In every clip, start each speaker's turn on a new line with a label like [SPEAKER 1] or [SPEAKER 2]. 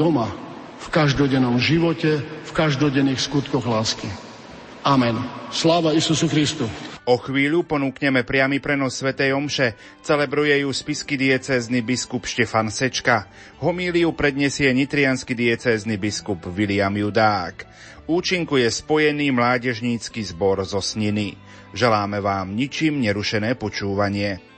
[SPEAKER 1] doma, v každodennom živote, v každodenných skutkoch lásky. Amen. Sláva Isusu Kristu.
[SPEAKER 2] O chvíľu ponúkneme priamy prenos Svetej Omše. Celebruje ju spisky diecézny biskup Štefan Sečka. Homíliu predniesie nitrianský diecézny biskup William Judák. Účinkuje spojený mládežnícky zbor zo Sniny. Želáme vám ničím nerušené počúvanie.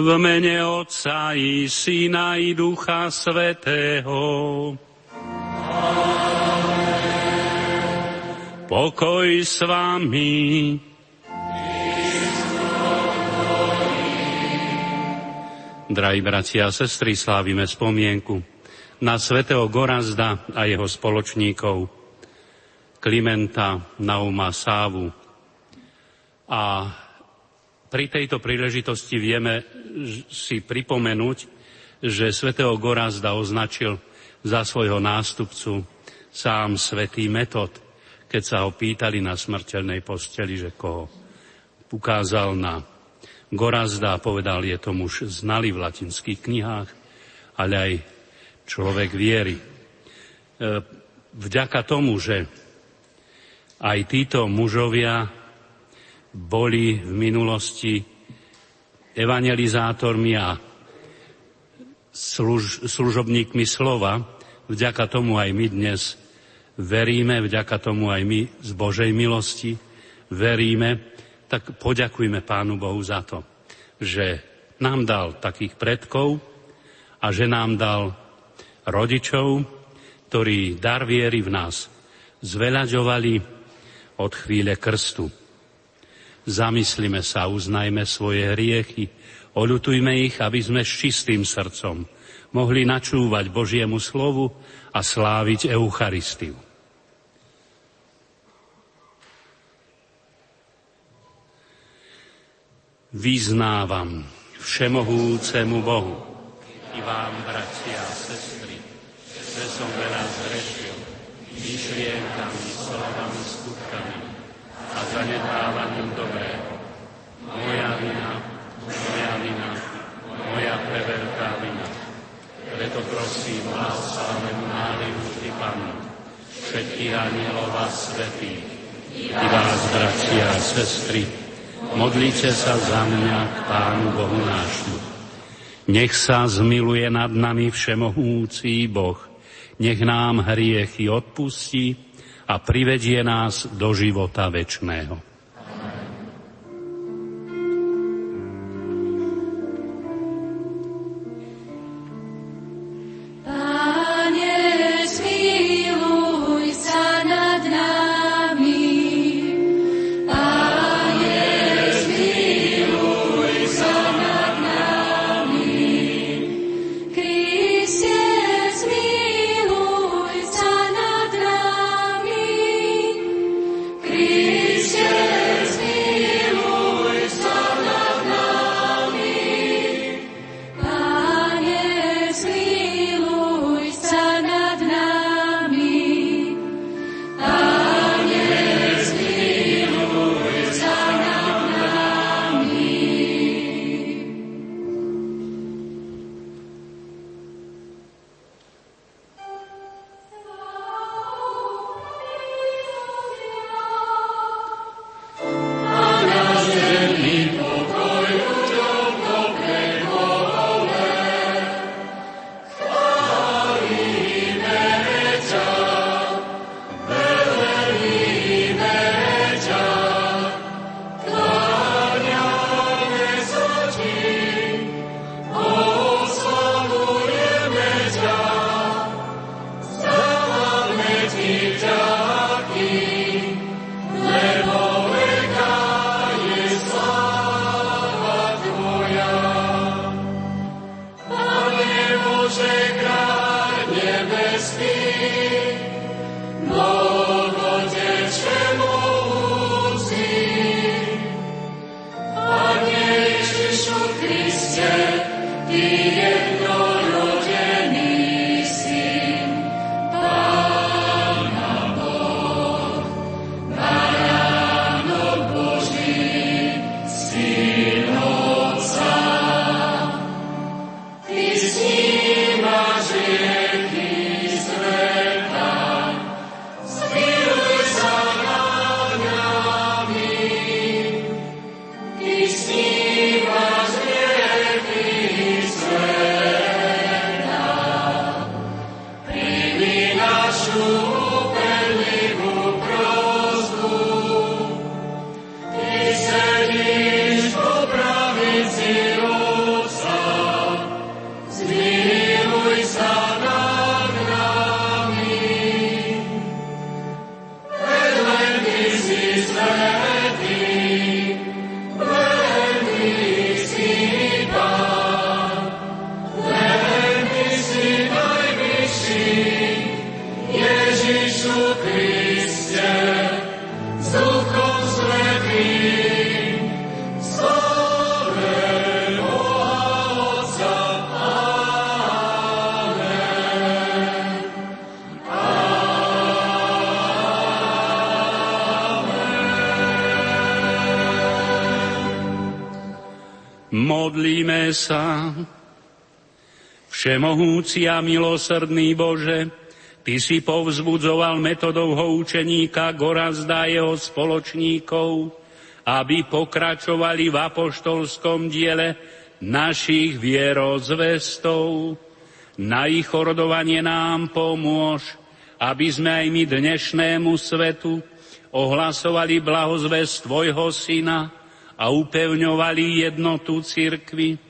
[SPEAKER 3] V mene Otca i Syna i Ducha Svetého. Pokoj s vami. Drahí bratia a sestry, slávime spomienku na svätého Gorazda a jeho spoločníkov Klimenta, Nauma, Sávu. A pri tejto príležitosti vieme si pripomenúť, že svätého Gorazda označil za svojho nástupcu sám svätý Metod, keď sa ho pýtali na smrteľnej posteli, že koho ukázal na Gorazda a povedal, je to muž znalý v latinských knihách, ale aj človek viery. E, vďaka tomu, že aj títo mužovia boli v minulosti evangelizátormi a služ, služobníkmi slova, vďaka tomu aj my dnes veríme, vďaka tomu aj my z Božej milosti veríme, tak poďakujme Pánu Bohu za to, že nám dal takých predkov a že nám dal rodičov, ktorí dar viery v nás zveľaďovali od chvíle krstu. Zamyslime sa, uznajme svoje hriechy, oľutujme ich, aby sme s čistým srdcom mohli načúvať Božiemu slovu a sláviť Eucharistiu. vyznávam všemohúcemu Bohu. I vám, bratia a sestry, že som veľa zrešil. Myšlienkami, zanedbávaním dobrého. Moja vina, moja vina, moja preveľká vina. Preto prosím vás, slávenú Máriu, vždy Pannu, všetkých anielov a svetých, i vás, bratia a sestry, modlite sa za mňa k Pánu Bohu nášmu. Nech sa zmiluje nad nami všemohúci Boh, nech nám hriechy odpustí a privedie nás do života večného. see you. Všemohúci a milosrdný Bože, Ty si povzbudzoval metodovho učeníka Gorazda a jeho spoločníkov, aby pokračovali v apoštolskom diele našich vierozvestov. Na ich orodovanie nám pomôž, aby sme aj my dnešnému svetu ohlasovali blahozvest Tvojho Syna a upevňovali jednotu cirkvi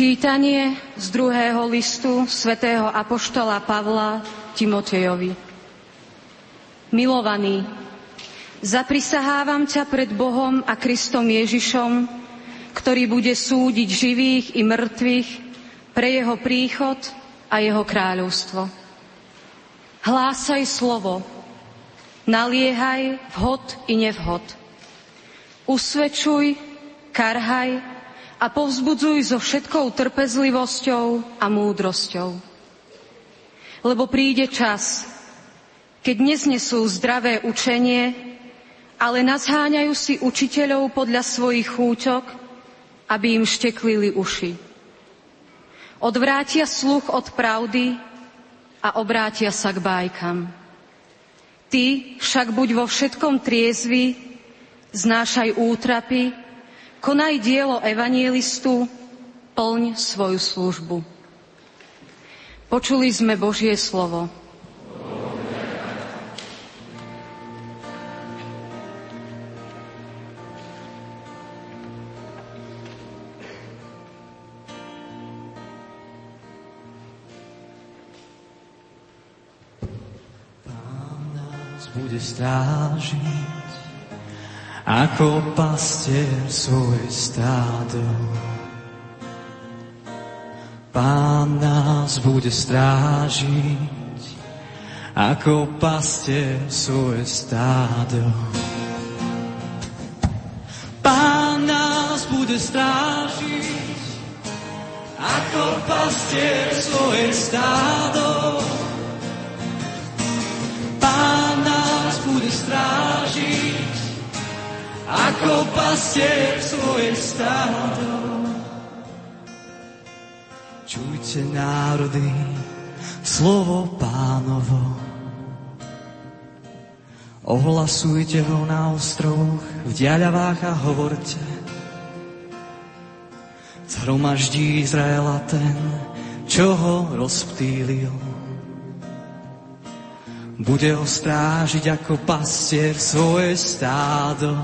[SPEAKER 2] Čítanie z druhého listu svätého Apoštola Pavla Timotejovi. Milovaný, zaprisahávam ťa pred Bohom a Kristom Ježišom, ktorý bude súdiť živých i mŕtvych pre jeho príchod a jeho kráľovstvo. Hlásaj slovo, naliehaj vhod i nevhod. Usvedčuj, karhaj, a povzbudzuj so všetkou trpezlivosťou a múdrosťou. Lebo príde čas, keď neznesú zdravé učenie, ale nazháňajú si učiteľov podľa svojich chúťok, aby im šteklili uši. Odvrátia sluch od pravdy a obrátia sa k bájkam. Ty však buď vo všetkom triezvy, znášaj útrapy, Konaj dielo evanielistu, plň svoju službu. Počuli sme Božie slovo.
[SPEAKER 4] Bude strážiť ako pastier svoje stádo. Pán nás bude strážiť, ako pastier svoje stádo. Pán nás bude strážiť, ako pastier svoje stádo. Pán nás bude strážiť, ako pastier svoje stádo. Čujte národy, slovo pánovo. Ohlasujte ho na ostrovoch, v diaľavách a hovorte. Zhromaždí Izraela ten, čo ho rozptýlil. Bude ho strážiť ako pastier svoje stádo.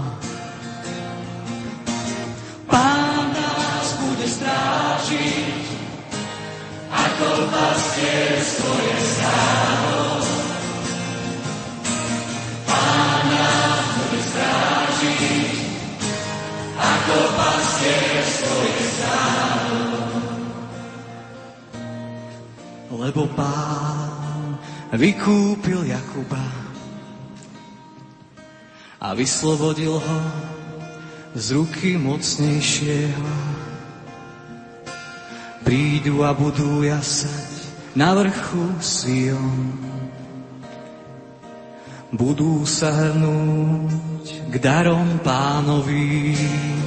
[SPEAKER 4] Ako pastier svoje stádo. Pán nás bude strážiť, ako pastier svoje stádo. Lebo Pán vykúpil Jakuba a vyslobodil ho z ruky mocnejšieho prídu a budú jasať na vrchu Sion. Budú sa hrnúť k darom pánovým.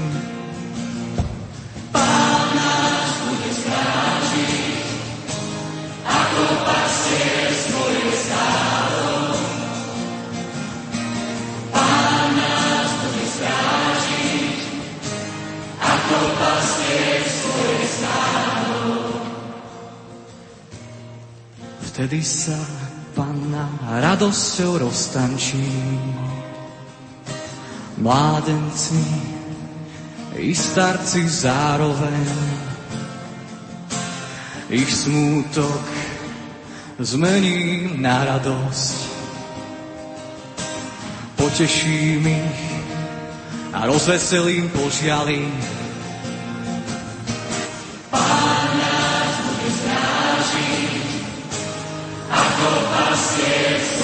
[SPEAKER 4] Vtedy sa panna radosťou roztančí. Mládenci i starci zároveň ich smútok zmením na radosť. Poteším ich a rozveselím lives.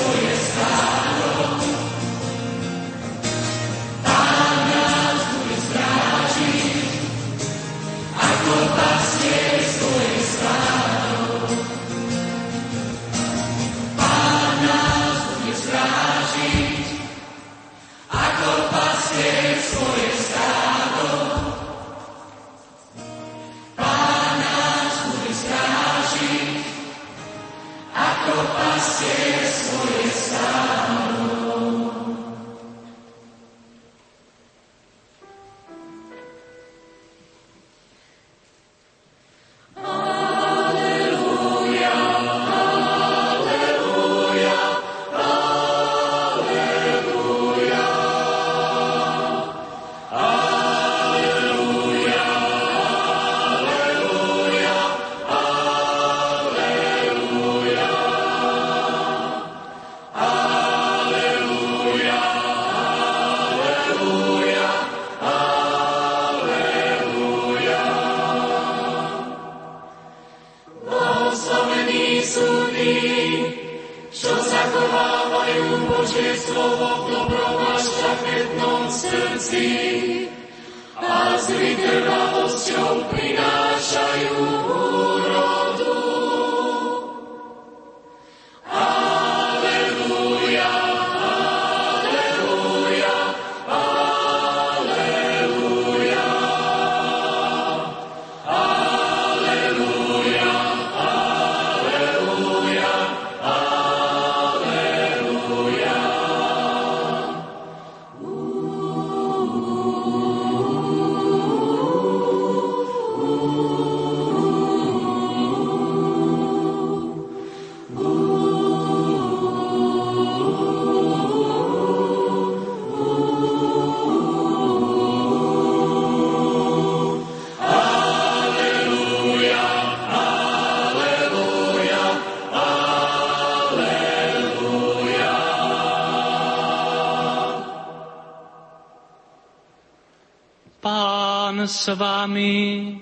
[SPEAKER 5] S vami.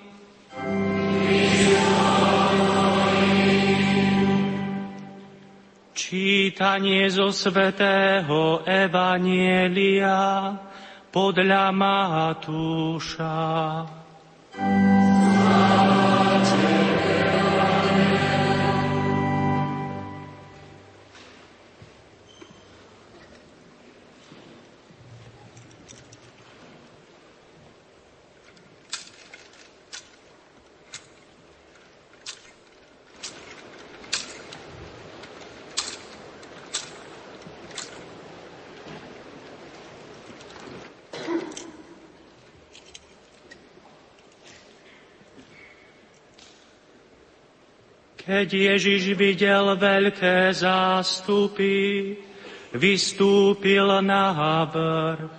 [SPEAKER 5] Čítanie zo svätého Evanielia podľa Matúša. Keď Ježiš videl veľké zástupy, vystúpil na vrch.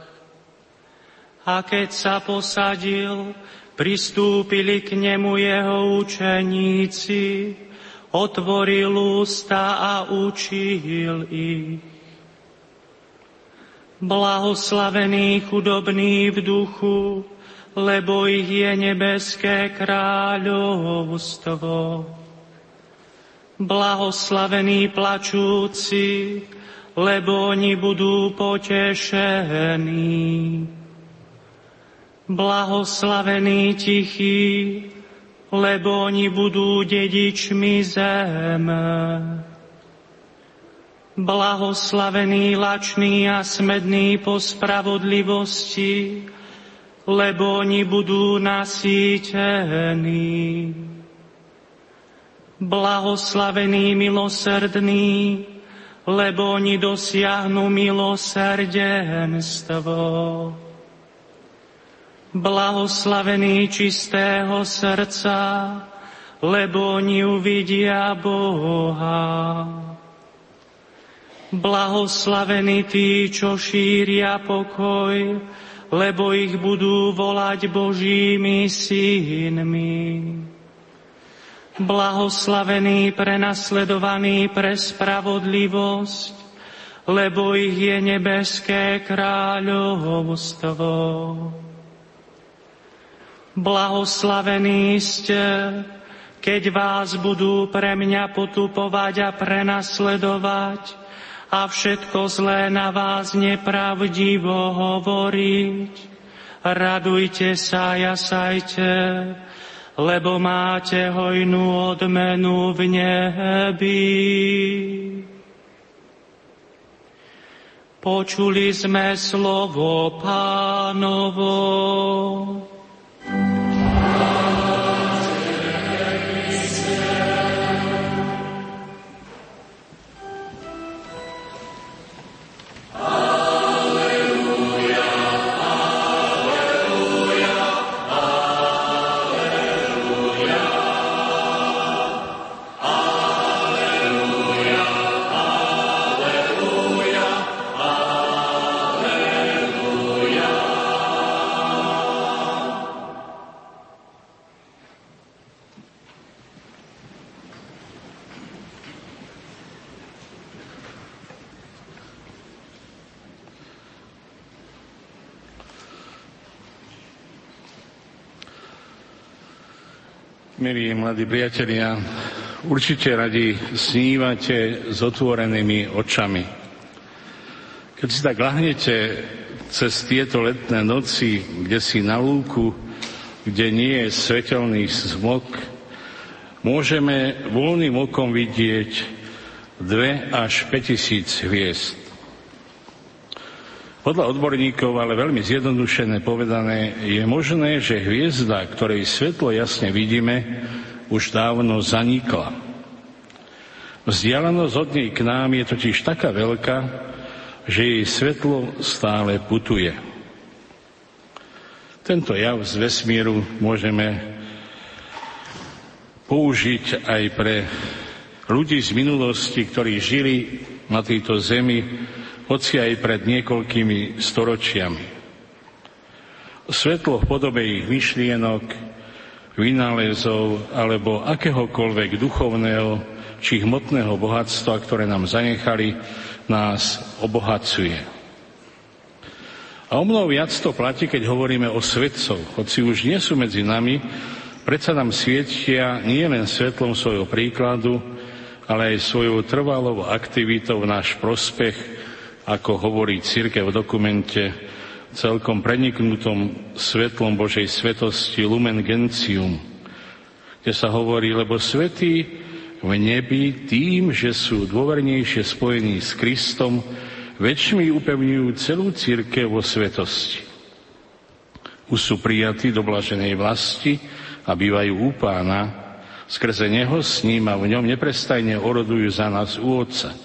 [SPEAKER 5] A keď sa posadil, pristúpili k nemu jeho učeníci, otvoril ústa a učil ich. Blahoslavený chudobný v duchu, lebo ich je nebeské kráľovstvo. Blahoslavení plačúci, lebo oni budú potešení. Blahoslavení tichí, lebo oni budú dedičmi zeme. Blahoslavení lační a smední po spravodlivosti, lebo oni budú nasýtení. Blahoslavený milosrdný, lebo oni dosiahnu milosrdenstvo. Blahoslavený čistého srdca, lebo oni uvidia Boha. Blahoslavení tí, čo šíria pokoj, lebo ich budú volať Božími synmi. Blahoslavený, prenasledovaný pre spravodlivosť, lebo ich je nebeské kráľovstvo. Blahoslavení ste, keď vás budú pre mňa potupovať a prenasledovať a všetko zlé na vás nepravdivo hovoriť. Radujte sa, jasajte, lebo máte hojnú odmenu v nebi. Počuli sme slovo pánovo.
[SPEAKER 6] Milí mladí priatelia, určite radi snívate s otvorenými očami. Keď si tak lahnete cez tieto letné noci, kde si na lúku, kde nie je svetelný smog, môžeme voľným okom vidieť dve až 5000 hviezd. Podľa odborníkov, ale veľmi zjednodušené povedané, je možné, že hviezda, ktorej svetlo jasne vidíme, už dávno zanikla. Vzdialenosť od nej k nám je totiž taká veľká, že jej svetlo stále putuje. Tento jav z vesmíru môžeme použiť aj pre ľudí z minulosti, ktorí žili na tejto zemi hoci aj pred niekoľkými storočiami. Svetlo v podobe ich myšlienok, vynálezov alebo akéhokoľvek duchovného či hmotného bohatstva, ktoré nám zanechali, nás obohacuje. A o mnoho viac to platí, keď hovoríme o svetcov. Hoci už nie sú medzi nami, predsa nám svietia nie len svetlom svojho príkladu, ale aj svojou trvalou aktivitou v náš prospech ako hovorí církev v dokumente, celkom preniknutom svetlom Božej svetosti Lumen Gentium, kde sa hovorí, lebo svetí v nebi tým, že sú dôvernejšie spojení s Kristom, väčšmi upevňujú celú církev vo svetosti. Už sú prijatí do blaženej vlasti a bývajú u pána, skrze neho s ním a v ňom neprestajne orodujú za nás u Otca.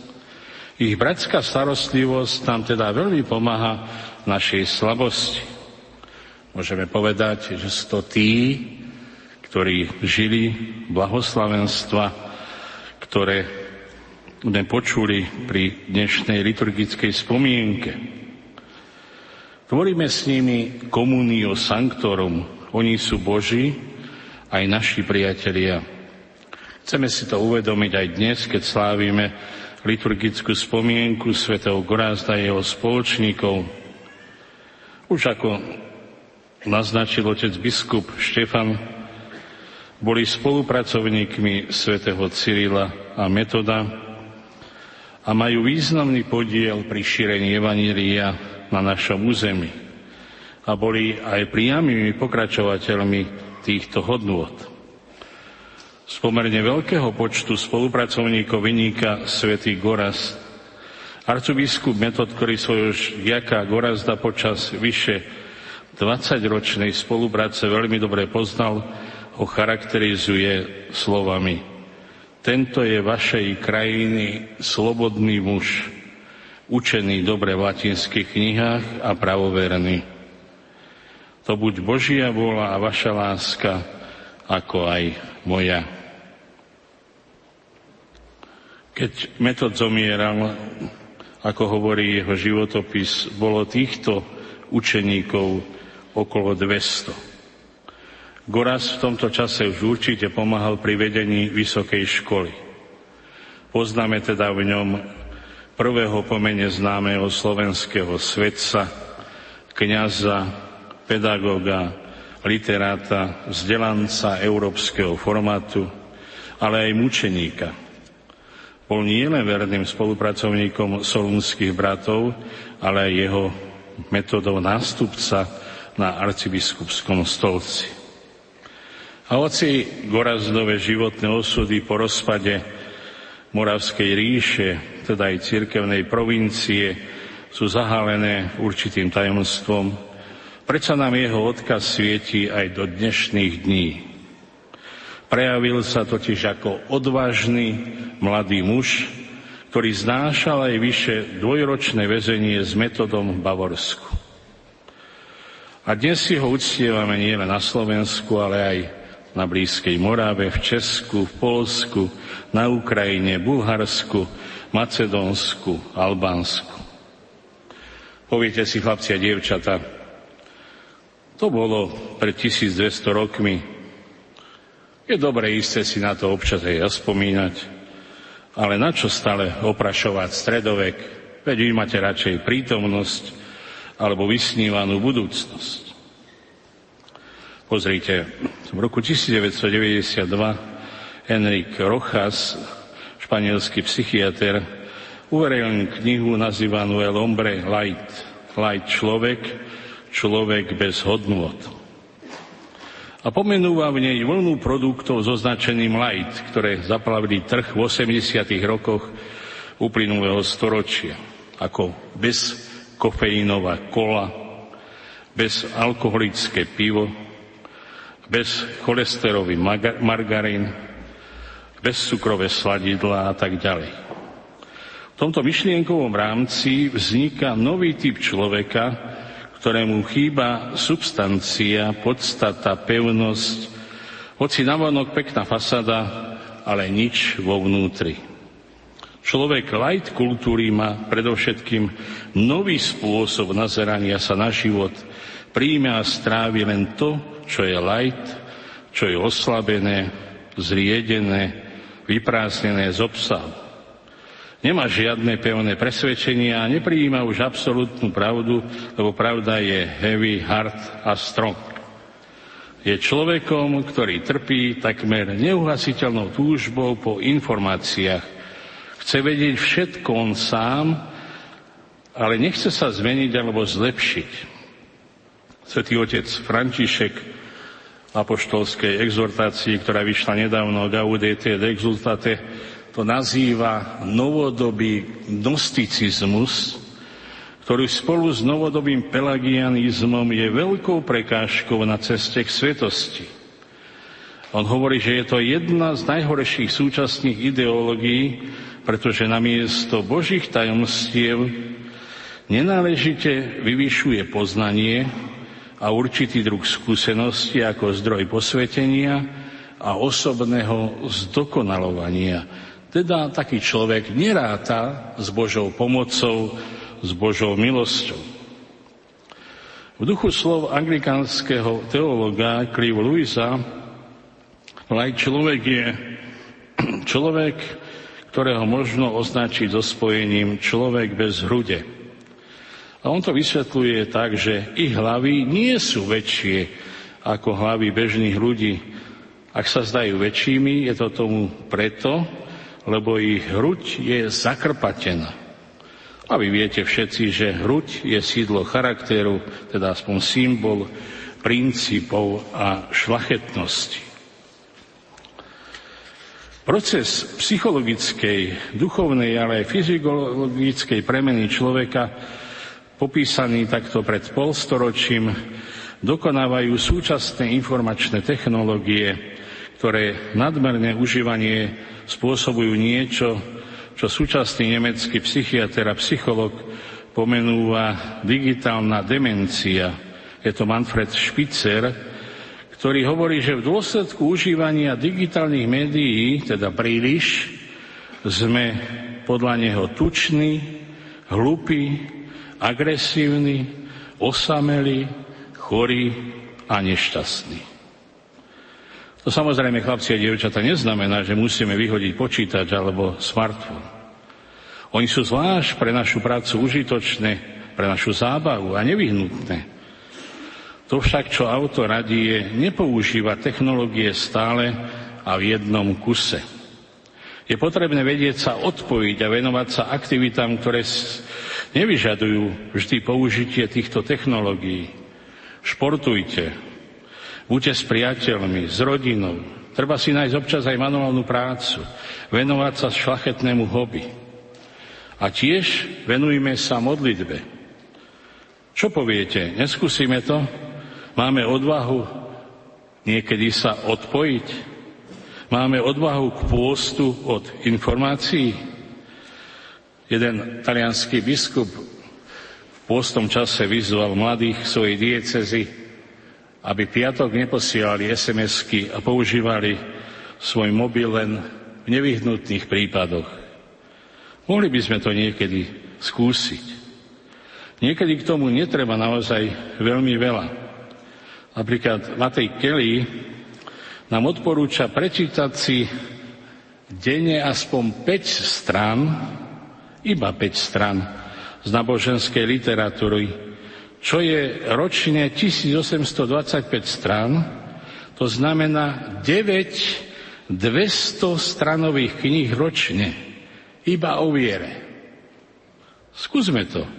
[SPEAKER 6] Ich bratská starostlivosť nám teda veľmi pomáha v našej slabosti. Môžeme povedať, že sú to tí, ktorí žili blahoslavenstva, ktoré sme počuli pri dnešnej liturgickej spomienke. Tvoríme s nimi komunio sanctorum. Oni sú Boží, aj naši priatelia. Chceme si to uvedomiť aj dnes, keď slávime liturgickú spomienku svätého Gorázda a jeho spoločníkov. Už ako naznačil otec biskup Štefan, boli spolupracovníkmi svätého Cyrila a Metoda a majú významný podiel pri šírení Evanília na našom území a boli aj priamými pokračovateľmi týchto hodnôt. Z pomerne veľkého počtu spolupracovníkov vyníka svätý Goraz. Arcibiskup Metod, ktorý svojho žiaka Gorazda počas vyše 20-ročnej spolupráce veľmi dobre poznal, ho charakterizuje slovami Tento je vašej krajiny slobodný muž, učený dobre v latinských knihách a pravoverný. To buď Božia vôľa a vaša láska, ako aj moja. Keď Metod zomieral, ako hovorí jeho životopis, bolo týchto učeníkov okolo 200. Goraz v tomto čase už určite pomáhal pri vedení vysokej školy. Poznáme teda v ňom prvého pomene známeho slovenského svetca, kniaza, pedagóga, literáta, vzdelanca európskeho formátu, ale aj mučeníka. Bol nielen verným spolupracovníkom solúnskych bratov, ale aj jeho metodou nástupca na arcibiskupskom stolci. A hoci Gorazdové životné osudy po rozpade Moravskej ríše, teda aj cirkevnej provincie, sú zahalené určitým tajomstvom, predsa nám jeho odkaz svieti aj do dnešných dní. Prejavil sa totiž ako odvážny mladý muž, ktorý znášal aj vyše dvojročné väzenie s metodom v Bavorsku. A dnes si ho uctievame nielen na Slovensku, ale aj na blízkej Morave, v Česku, v Polsku, na Ukrajine, Bulharsku, Macedónsku, Albánsku. Poviete si, chlapci a dievčata, to bolo pred 1200 rokmi. Je dobre isté si na to občas aj zaspomínať, ale na čo stále oprašovať stredovek, veď vy máte radšej prítomnosť alebo vysnívanú budúcnosť. Pozrite, v roku 1992 Enrique Rojas, španielský psychiatr, uverejnil knihu nazývanú El hombre light, light človek, človek bez hodnôt. A pomenúva v nej vlnu produktov so značením light, ktoré zaplavili trh v 80. rokoch uplynulého storočia, ako bez kofeínová kola, bez alkoholické pivo, bez cholesterolý margarín, bez cukrové sladidla a tak ďalej. V tomto myšlienkovom rámci vzniká nový typ človeka, ktorému chýba substancia, podstata, pevnosť, hoci navonok pekná fasada, ale nič vo vnútri. Človek light kultúry má predovšetkým nový spôsob nazerania sa na život, príjme a strávi len to, čo je light, čo je oslabené, zriedené, vyprázdnené z obsahu. Nemá žiadne pevné presvedčenia a neprijíma už absolútnu pravdu, lebo pravda je heavy, hard a strong. Je človekom, ktorý trpí takmer neuhasiteľnou túžbou po informáciách. Chce vedieť všetko on sám, ale nechce sa zmeniť alebo zlepšiť. Svetý otec František apoštolskej exhortácii, ktorá vyšla nedávno Gaudete et exultate, to nazýva novodobý gnosticizmus, ktorý spolu s novodobým pelagianizmom je veľkou prekážkou na ceste k svetosti. On hovorí, že je to jedna z najhorších súčasných ideológií, pretože namiesto Božích tajomstiev nenáležite vyvyšuje poznanie, a určitý druh skúsenosti ako zdroj posvetenia a osobného zdokonalovania. Teda taký človek neráta s Božou pomocou, s Božou milosťou. V duchu slov anglikánskeho teologa Clive Lewisa aj človek je človek, ktorého možno označiť so spojením človek bez hrude. A on to vysvetľuje tak, že ich hlavy nie sú väčšie ako hlavy bežných ľudí. Ak sa zdajú väčšími, je to tomu preto, lebo ich hruď je zakrpatená. A vy viete všetci, že hruď je sídlo charakteru, teda aspoň symbol princípov a šlachetnosti. Proces psychologickej, duchovnej, ale aj fyziologickej premeny človeka popísaný takto pred polstoročím, dokonávajú súčasné informačné technológie, ktoré nadmerné užívanie spôsobujú niečo, čo súčasný nemecký psychiatr a psycholog pomenúva digitálna demencia. Je to Manfred Spitzer, ktorý hovorí, že v dôsledku užívania digitálnych médií, teda príliš, sme podľa neho tuční, hlupí, agresívny, osamelý, chorý a nešťastný. To samozrejme, chlapci a dievčata, neznamená, že musíme vyhodiť počítač alebo smartfón. Oni sú zvlášť pre našu prácu užitočné, pre našu zábavu a nevyhnutné. To však, čo auto radí, je nepoužíva technológie stále a v jednom kuse. Je potrebné vedieť sa odpojiť a venovať sa aktivitám, ktoré nevyžadujú vždy použitie týchto technológií. Športujte, buďte s priateľmi, s rodinou. Treba si nájsť občas aj manuálnu prácu, venovať sa šlachetnému hobby. A tiež venujme sa modlitbe. Čo poviete? Neskúsime to? Máme odvahu niekedy sa odpojiť? Máme odvahu k pôstu od informácií? Jeden talianský biskup v pôstom čase vyzval mladých svojej diecezy, aby piatok neposielali SMS-ky a používali svoj mobil len v nevyhnutných prípadoch. Mohli by sme to niekedy skúsiť. Niekedy k tomu netreba naozaj veľmi veľa. Napríklad Matej Kelly nám odporúča prečítať si denne aspoň 5 strán, iba 5 strán z naboženskej literatúry, čo je ročne 1825 strán, to znamená 9 200 stranových kníh ročne, iba o viere. Skúsme to.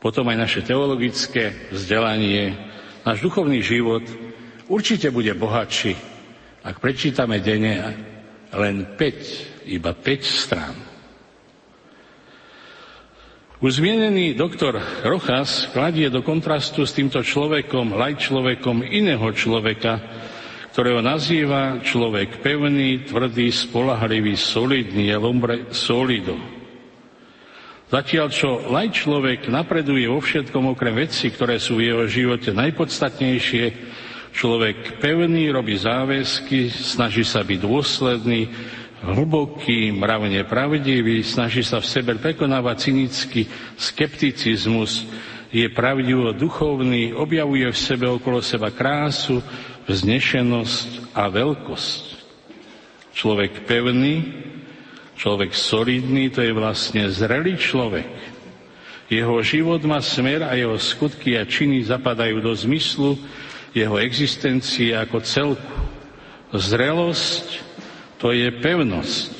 [SPEAKER 6] Potom aj naše teologické vzdelanie, náš duchovný život určite bude bohatší, ak prečítame denne len 5, iba 5 strán. Už zmienený doktor Rochas kladie do kontrastu s týmto človekom, laj človekom iného človeka, ktorého nazýva človek pevný, tvrdý, spolahlivý, solidný, je lombre solido. Zatiaľ, čo laj človek napreduje vo všetkom okrem veci, ktoré sú v jeho živote najpodstatnejšie, Človek pevný, robí záväzky, snaží sa byť dôsledný, hlboký, mravne pravdivý, snaží sa v sebe prekonávať cynický skepticizmus, je pravdivo duchovný, objavuje v sebe okolo seba krásu, vznešenosť a veľkosť. Človek pevný, človek solidný, to je vlastne zrelý človek. Jeho život má smer a jeho skutky a činy zapadajú do zmyslu, jeho existencie ako celku. Zrelosť to je pevnosť.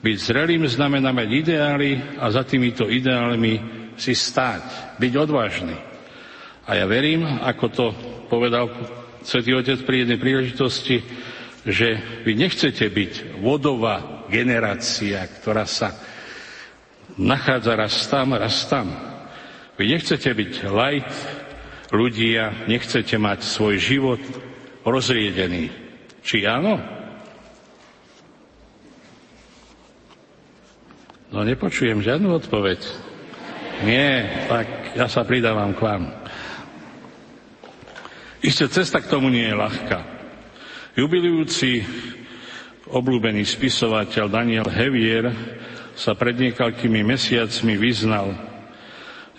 [SPEAKER 6] Byť zrelým znamená mať ideály a za týmito ideálmi si stáť, byť odvážny. A ja verím, ako to povedal Svetý Otec pri jednej príležitosti, že vy nechcete byť vodová generácia, ktorá sa nachádza raz tam, raz tam. Vy nechcete byť light ľudia, nechcete mať svoj život rozriedený. Či áno? No nepočujem žiadnu odpoveď. Nie, tak ja sa pridávam k vám. Isté cesta k tomu nie je ľahká. Jubilujúci obľúbený spisovateľ Daniel Hevier sa pred niekoľkými mesiacmi vyznal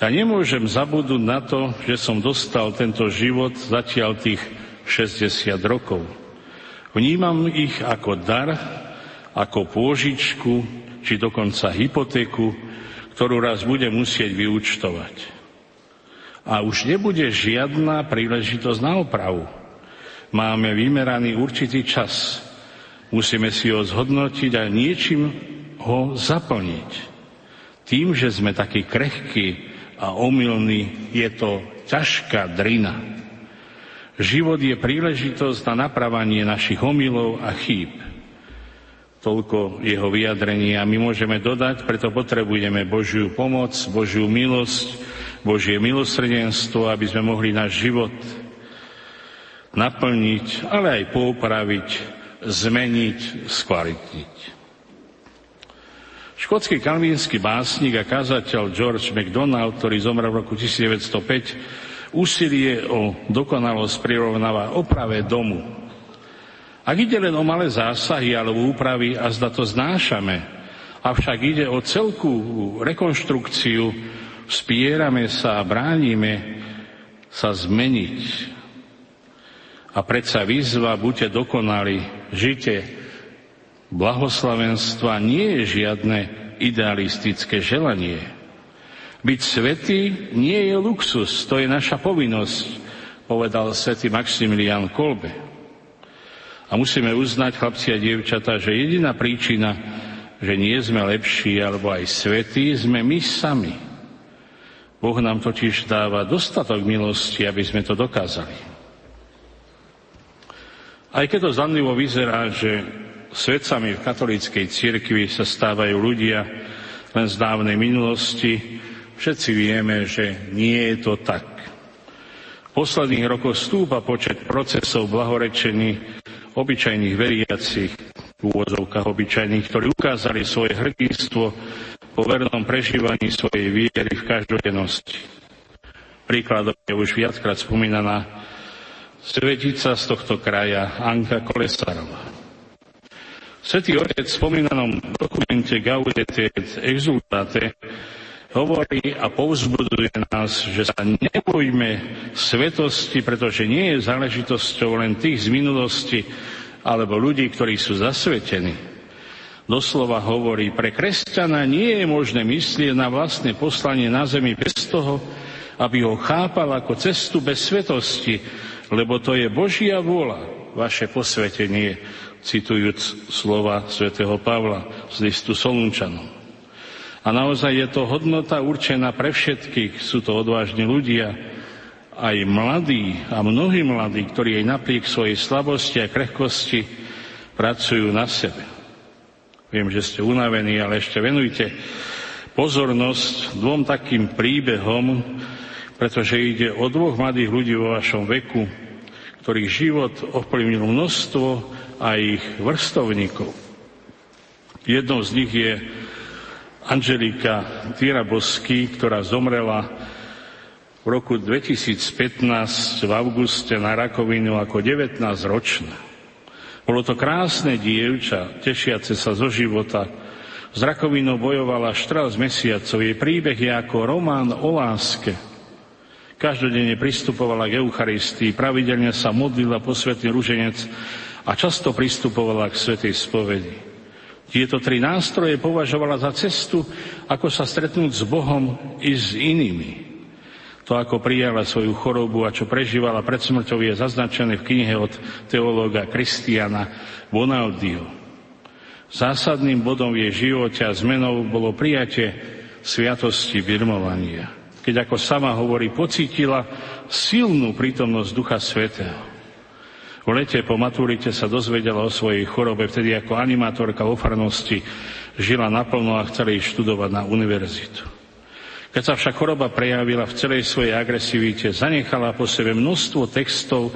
[SPEAKER 6] ja nemôžem zabudnúť na to, že som dostal tento život zatiaľ tých 60 rokov. Vnímam ich ako dar, ako pôžičku, či dokonca hypotéku, ktorú raz budem musieť vyúčtovať. A už nebude žiadna príležitosť na opravu. Máme vymeraný určitý čas. Musíme si ho zhodnotiť a niečím ho zaplniť. Tým, že sme takí krehkí, a omylný, je to ťažká drina. Život je príležitosť na napravanie našich omylov a chýb. Toľko jeho vyjadrenie a my môžeme dodať, preto potrebujeme Božiu pomoc, Božiu milosť, Božie milosrdenstvo, aby sme mohli náš život naplniť, ale aj poupraviť, zmeniť, skvalitniť. Škótsky kalvínsky básnik a kazateľ George MacDonald, ktorý zomrel v roku 1905, úsilie o dokonalosť prirovnáva oprave domu. Ak ide len o malé zásahy alebo úpravy, a zda to znášame, avšak ide o celkú rekonštrukciu, spierame sa a bránime sa zmeniť. A predsa výzva, buďte dokonali, žite blahoslavenstva nie je žiadne idealistické želanie. Byť svetý nie je luxus, to je naša povinnosť, povedal svätý Maximilian Kolbe. A musíme uznať, chlapci a dievčatá, že jediná príčina, že nie sme lepší alebo aj svetí, sme my sami. Boh nám totiž dáva dostatok milosti, aby sme to dokázali. Aj keď to zanlivo vyzerá, že svetcami v katolíckej cirkvi sa stávajú ľudia len z dávnej minulosti, všetci vieme, že nie je to tak. V posledných rokoch stúpa počet procesov blahorečení obyčajných veriacich, v úvozovkách obyčajných, ktorí ukázali svoje hrdinstvo po vernom prežívaní svojej viery v každodennosti. Príkladom je už viackrát spomínaná svetica z tohto kraja Anka Kolesarová. Svetý Otec v spomínanom dokumente Gaudete et Exultate hovorí a povzbuduje nás, že sa nebojme svetosti, pretože nie je záležitosťou len tých z minulosti alebo ľudí, ktorí sú zasvetení. Doslova hovorí, pre kresťana nie je možné myslieť na vlastné poslanie na zemi bez toho, aby ho chápal ako cestu bez svetosti, lebo to je Božia vôľa, vaše posvetenie, citujúc slova svätého Pavla z listu Solunčanom. A naozaj je to hodnota určená pre všetkých. Sú to odvážni ľudia, aj mladí a mnohí mladí, ktorí aj napriek svojej slabosti a krehkosti pracujú na sebe. Viem, že ste unavení, ale ešte venujte pozornosť dvom takým príbehom, pretože ide o dvoch mladých ľudí vo vašom veku, ktorých život ovplyvnil množstvo a ich vrstovníkov. Jednou z nich je Angelika Tirabosky, ktorá zomrela v roku 2015 v auguste na rakovinu ako 19-ročná. Bolo to krásne dievča, tešiace sa zo života. S rakovinou bojovala 14 mesiacov. Jej príbeh je ako román o láske. Každodenne pristupovala k Eucharistii, pravidelne sa modlila posvetný ruženec a často pristupovala k svetej spovedi. Tieto tri nástroje považovala za cestu, ako sa stretnúť s Bohom i s inými. To, ako prijala svoju chorobu a čo prežívala pred smrťou, je zaznačené v knihe od teológa Kristiana Bonaldio. Zásadným bodom v jej živote a zmenou bolo prijatie sviatosti birmovania. Keď ako sama hovorí, pocítila silnú prítomnosť Ducha Svetého. V lete po maturite sa dozvedela o svojej chorobe, vtedy ako animátorka vo farnosti žila naplno a chcela ísť študovať na univerzitu. Keď sa však choroba prejavila v celej svojej agresivite, zanechala po sebe množstvo textov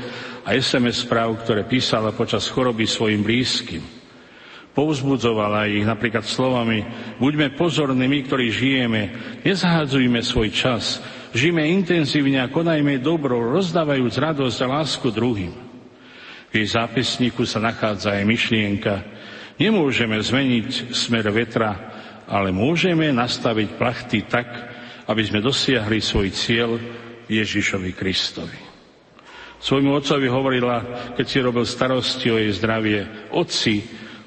[SPEAKER 6] a SMS správ, ktoré písala počas choroby svojim blízkym. Povzbudzovala ich napríklad slovami Buďme pozorní my, ktorí žijeme, nezahádzujme svoj čas, žijeme intenzívne a konajme dobro, rozdávajúc radosť a lásku druhým. V jej zápisníku sa nachádza aj myšlienka, nemôžeme zmeniť smer vetra, ale môžeme nastaviť plachty tak, aby sme dosiahli svoj cieľ Ježišovi Kristovi. Svojmu otcovi hovorila, keď si robil starosti o jej zdravie, Otci,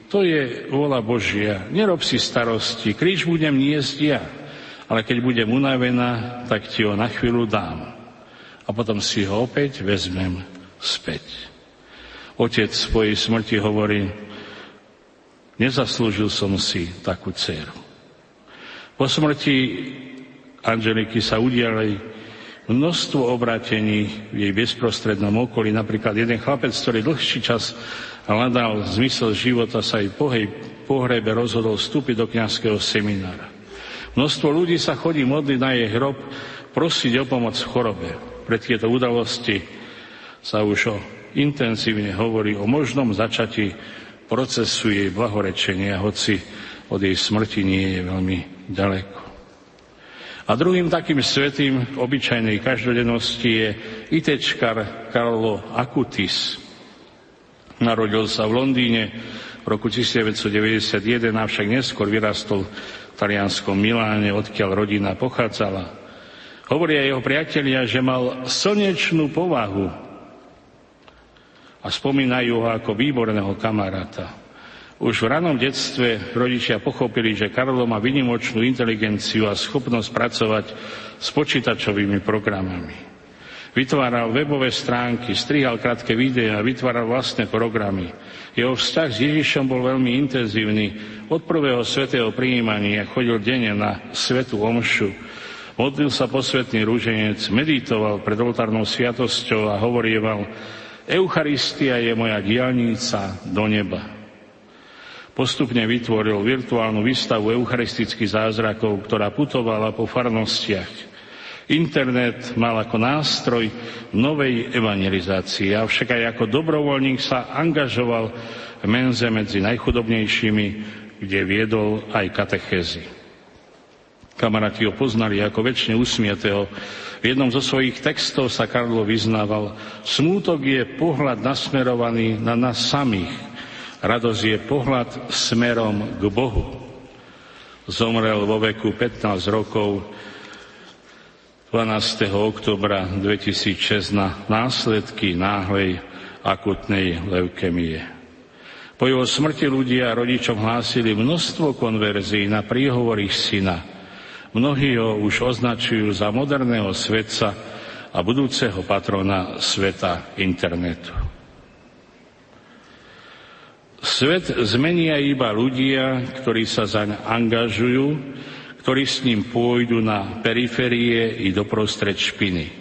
[SPEAKER 6] to je vôľa Božia, nerob si starosti, kríž budem niesť ja, ale keď budem unavená, tak ti ho na chvíľu dám. A potom si ho opäť vezmem späť. Otec svojej smrti hovorí, nezaslúžil som si takú dceru. Po smrti Angeliky sa udiali množstvo obratení v jej bezprostrednom okolí. Napríklad jeden chlapec, ktorý dlhší čas hľadal zmysel života, sa aj po pohrebe rozhodol vstúpiť do kňazského seminára. Množstvo ľudí sa chodí modliť na jej hrob, prosiť o pomoc v chorobe. Pre tieto udalosti sa už o intenzívne hovorí o možnom začatí procesu jej blahorečenia, hoci od jej smrti nie je veľmi ďaleko. A druhým takým svetým obyčajnej každodennosti je itečkar Carlo Acutis. Narodil sa v Londýne v roku 1991, avšak neskôr vyrastol v talianskom Miláne, odkiaľ rodina pochádzala. Hovoria jeho priatelia, že mal slnečnú povahu, a spomínajú ho ako výborného kamaráta. Už v ranom detstve rodičia pochopili, že Karlo má vynimočnú inteligenciu a schopnosť pracovať s počítačovými programami. Vytváral webové stránky, strihal krátke videá, vytváral vlastné programy. Jeho vzťah s Ježišom bol veľmi intenzívny. Od prvého svetého prijímania chodil denne na svetu omšu, modlil sa posvetný rúženec, meditoval pred oltárnou sviatosťou a hovorieval, Eucharistia je moja diálnica do neba. Postupne vytvoril virtuálnu výstavu eucharistických zázrakov, ktorá putovala po farnostiach. Internet mal ako nástroj novej evangelizácie, avšak aj ako dobrovoľník sa angažoval v menze medzi najchudobnejšími, kde viedol aj katechézy. Kamaráti ho poznali ako väčšine usmietého. V jednom zo svojich textov sa Karlo vyznával, smútok je pohľad nasmerovaný na nás samých, Radosť je pohľad smerom k Bohu. Zomrel vo veku 15 rokov 12. oktobra 2006 na následky náhlej akutnej leukemie. Po jeho smrti ľudia rodičom hlásili množstvo konverzií na príhovor ich syna. Mnohí ho už označujú za moderného svetca a budúceho patrona sveta internetu. Svet zmenia iba ľudia, ktorí sa zaň angažujú, ktorí s ním pôjdu na periférie i do prostred špiny.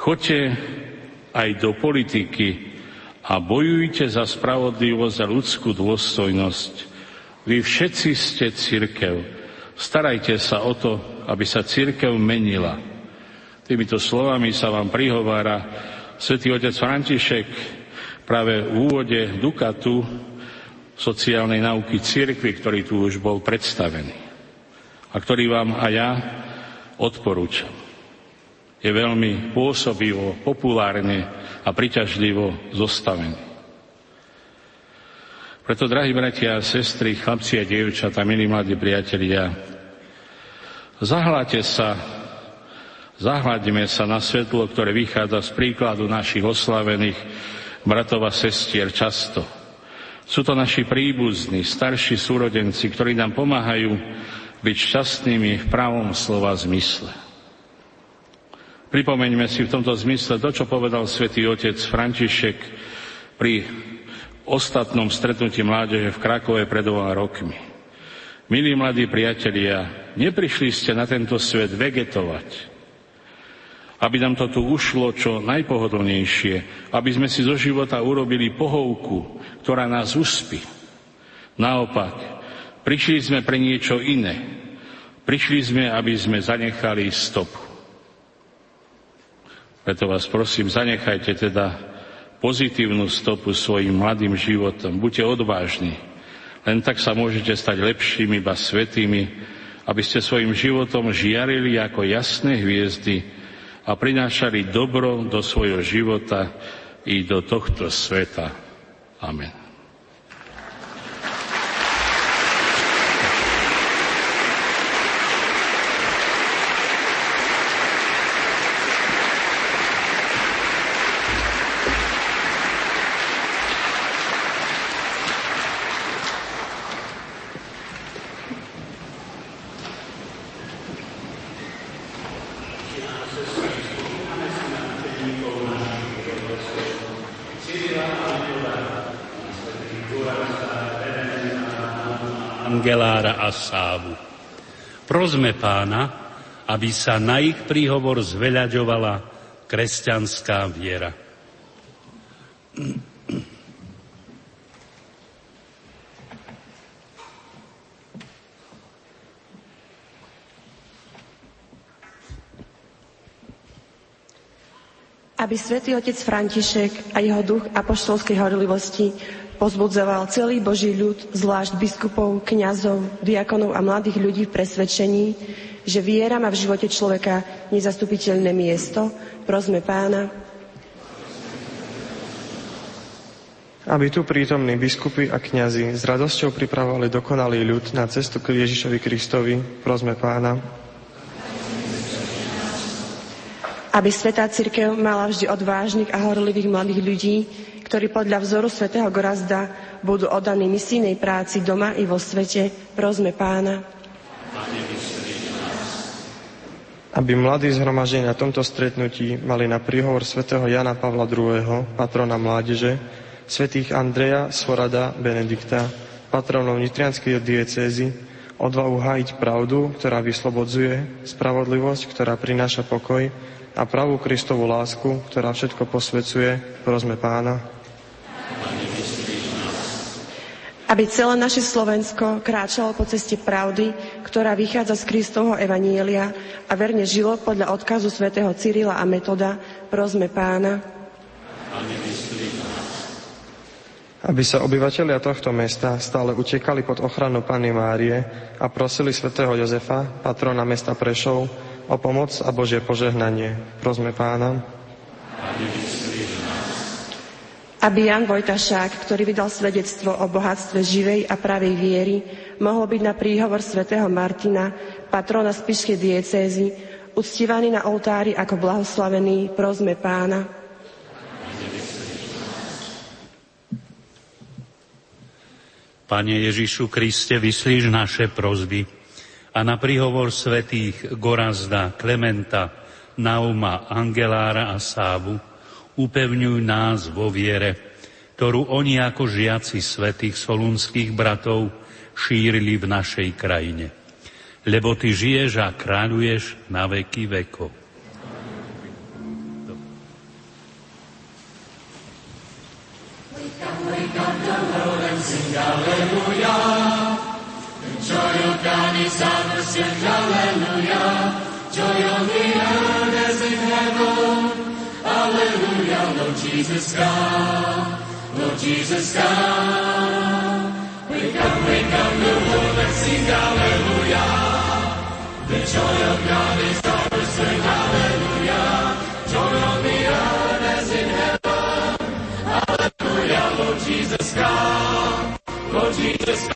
[SPEAKER 6] Choďte aj do politiky a bojujte za spravodlivosť a ľudskú dôstojnosť. Vy všetci ste církev. Starajte sa o to, aby sa církev menila. Týmito slovami sa vám prihovára svätý otec František práve v úvode Dukatu sociálnej nauky cirkvi, ktorý tu už bol predstavený a ktorý vám aj ja odporúčam. Je veľmi pôsobivo, populárne a priťažlivo zostavený. Preto, drahí bratia a sestry, chlapci a dievčatá, milí mladí priatelia, zahľate sa, zahľadíme sa na svetlo, ktoré vychádza z príkladu našich oslavených bratov a sestier často – sú to naši príbuzní, starší súrodenci, ktorí nám pomáhajú byť šťastnými v pravom slova zmysle. Pripomeňme si v tomto zmysle to, čo povedal svätý otec František pri ostatnom stretnutí mládeže v Krakove pred dvoma rokmi. Milí mladí priatelia, neprišli ste na tento svet vegetovať, aby nám to tu ušlo čo najpohodlnejšie, aby sme si zo života urobili pohovku, ktorá nás uspí. Naopak, prišli sme pre niečo iné. Prišli sme, aby sme zanechali stopu. Preto vás prosím, zanechajte teda pozitívnu stopu svojim mladým životom. Buďte odvážni. Len tak sa môžete stať lepšími, iba svetými, aby ste svojim životom žiarili ako jasné hviezdy, a prinášali dobro do svojho života i do tohto sveta. Amen.
[SPEAKER 3] Angelára a Sávu. Prosme pána, aby sa na ich príhovor zveľaďovala kresťanská viera.
[SPEAKER 7] aby svätý otec František a jeho duch apoštolskej horlivosti Pozbudzoval celý Boží ľud, zvlášť biskupov, kňazov, diakonov a mladých ľudí v presvedčení, že viera má v živote človeka nezastupiteľné miesto. Prosme pána.
[SPEAKER 8] Aby tu prítomní biskupy a kňazi s radosťou pripravovali dokonalý ľud na cestu k Ježišovi Kristovi, prosme pána.
[SPEAKER 7] Aby Svetá Církev mala vždy odvážnych a horlivých mladých ľudí, ktorí podľa vzoru svätého Gorazda budú oddaní misijnej práci doma i vo svete, prosme pána.
[SPEAKER 8] aby mladí zhromaždení na tomto stretnutí mali na príhovor svätého Jana Pavla II., patrona mládeže, svätých Andreja, Svorada, Benedikta, patronov nitrianskej diecézy, odvahu hájiť pravdu, ktorá vyslobodzuje, spravodlivosť, ktorá prináša pokoj a pravú Kristovú lásku, ktorá všetko posvecuje, prosme pána
[SPEAKER 7] aby celé naše Slovensko kráčalo po ceste pravdy, ktorá vychádza z Kristovho evanielia a verne žilo podľa odkazu svätého Cyrila a Metoda, prosme pána.
[SPEAKER 8] Aby sa obyvateľia tohto mesta stále utekali pod ochranu Pany Márie a prosili svätého Jozefa, patrona mesta Prešov, o pomoc a Božie požehnanie. Prosme pána.
[SPEAKER 7] Aby Jan Vojtašák, ktorý vydal svedectvo o bohatstve živej a pravej viery, mohol byť na príhovor svätého Martina, patrona spišskej diecézy, uctívaný na oltári ako blahoslavený, prosme pána.
[SPEAKER 9] Pane Ježišu Kriste, vyslíš naše prozby a na príhovor svetých Gorazda, Klementa, Nauma, Angelára a Sávu upevňuj nás vo viere, ktorú oni ako žiaci svetých solunských bratov šírili v našej krajine. Lebo ty žiješ a kráľuješ na veky vekov. Joy of God is our strength, hallelujah. Joy the earth as in heaven. Hallelujah, Lord Jesus, come. Lord Jesus, come. Wake up, wake up, the world, and sing hallelujah. The joy of God is our strength, hallelujah. Joy on the earth as in heaven. Hallelujah, Lord Jesus, come. Lord Jesus, come.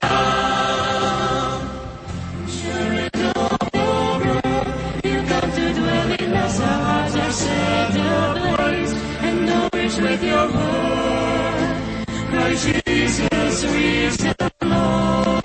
[SPEAKER 9] Hearts are set with your word. Christ Jesus, we Lord.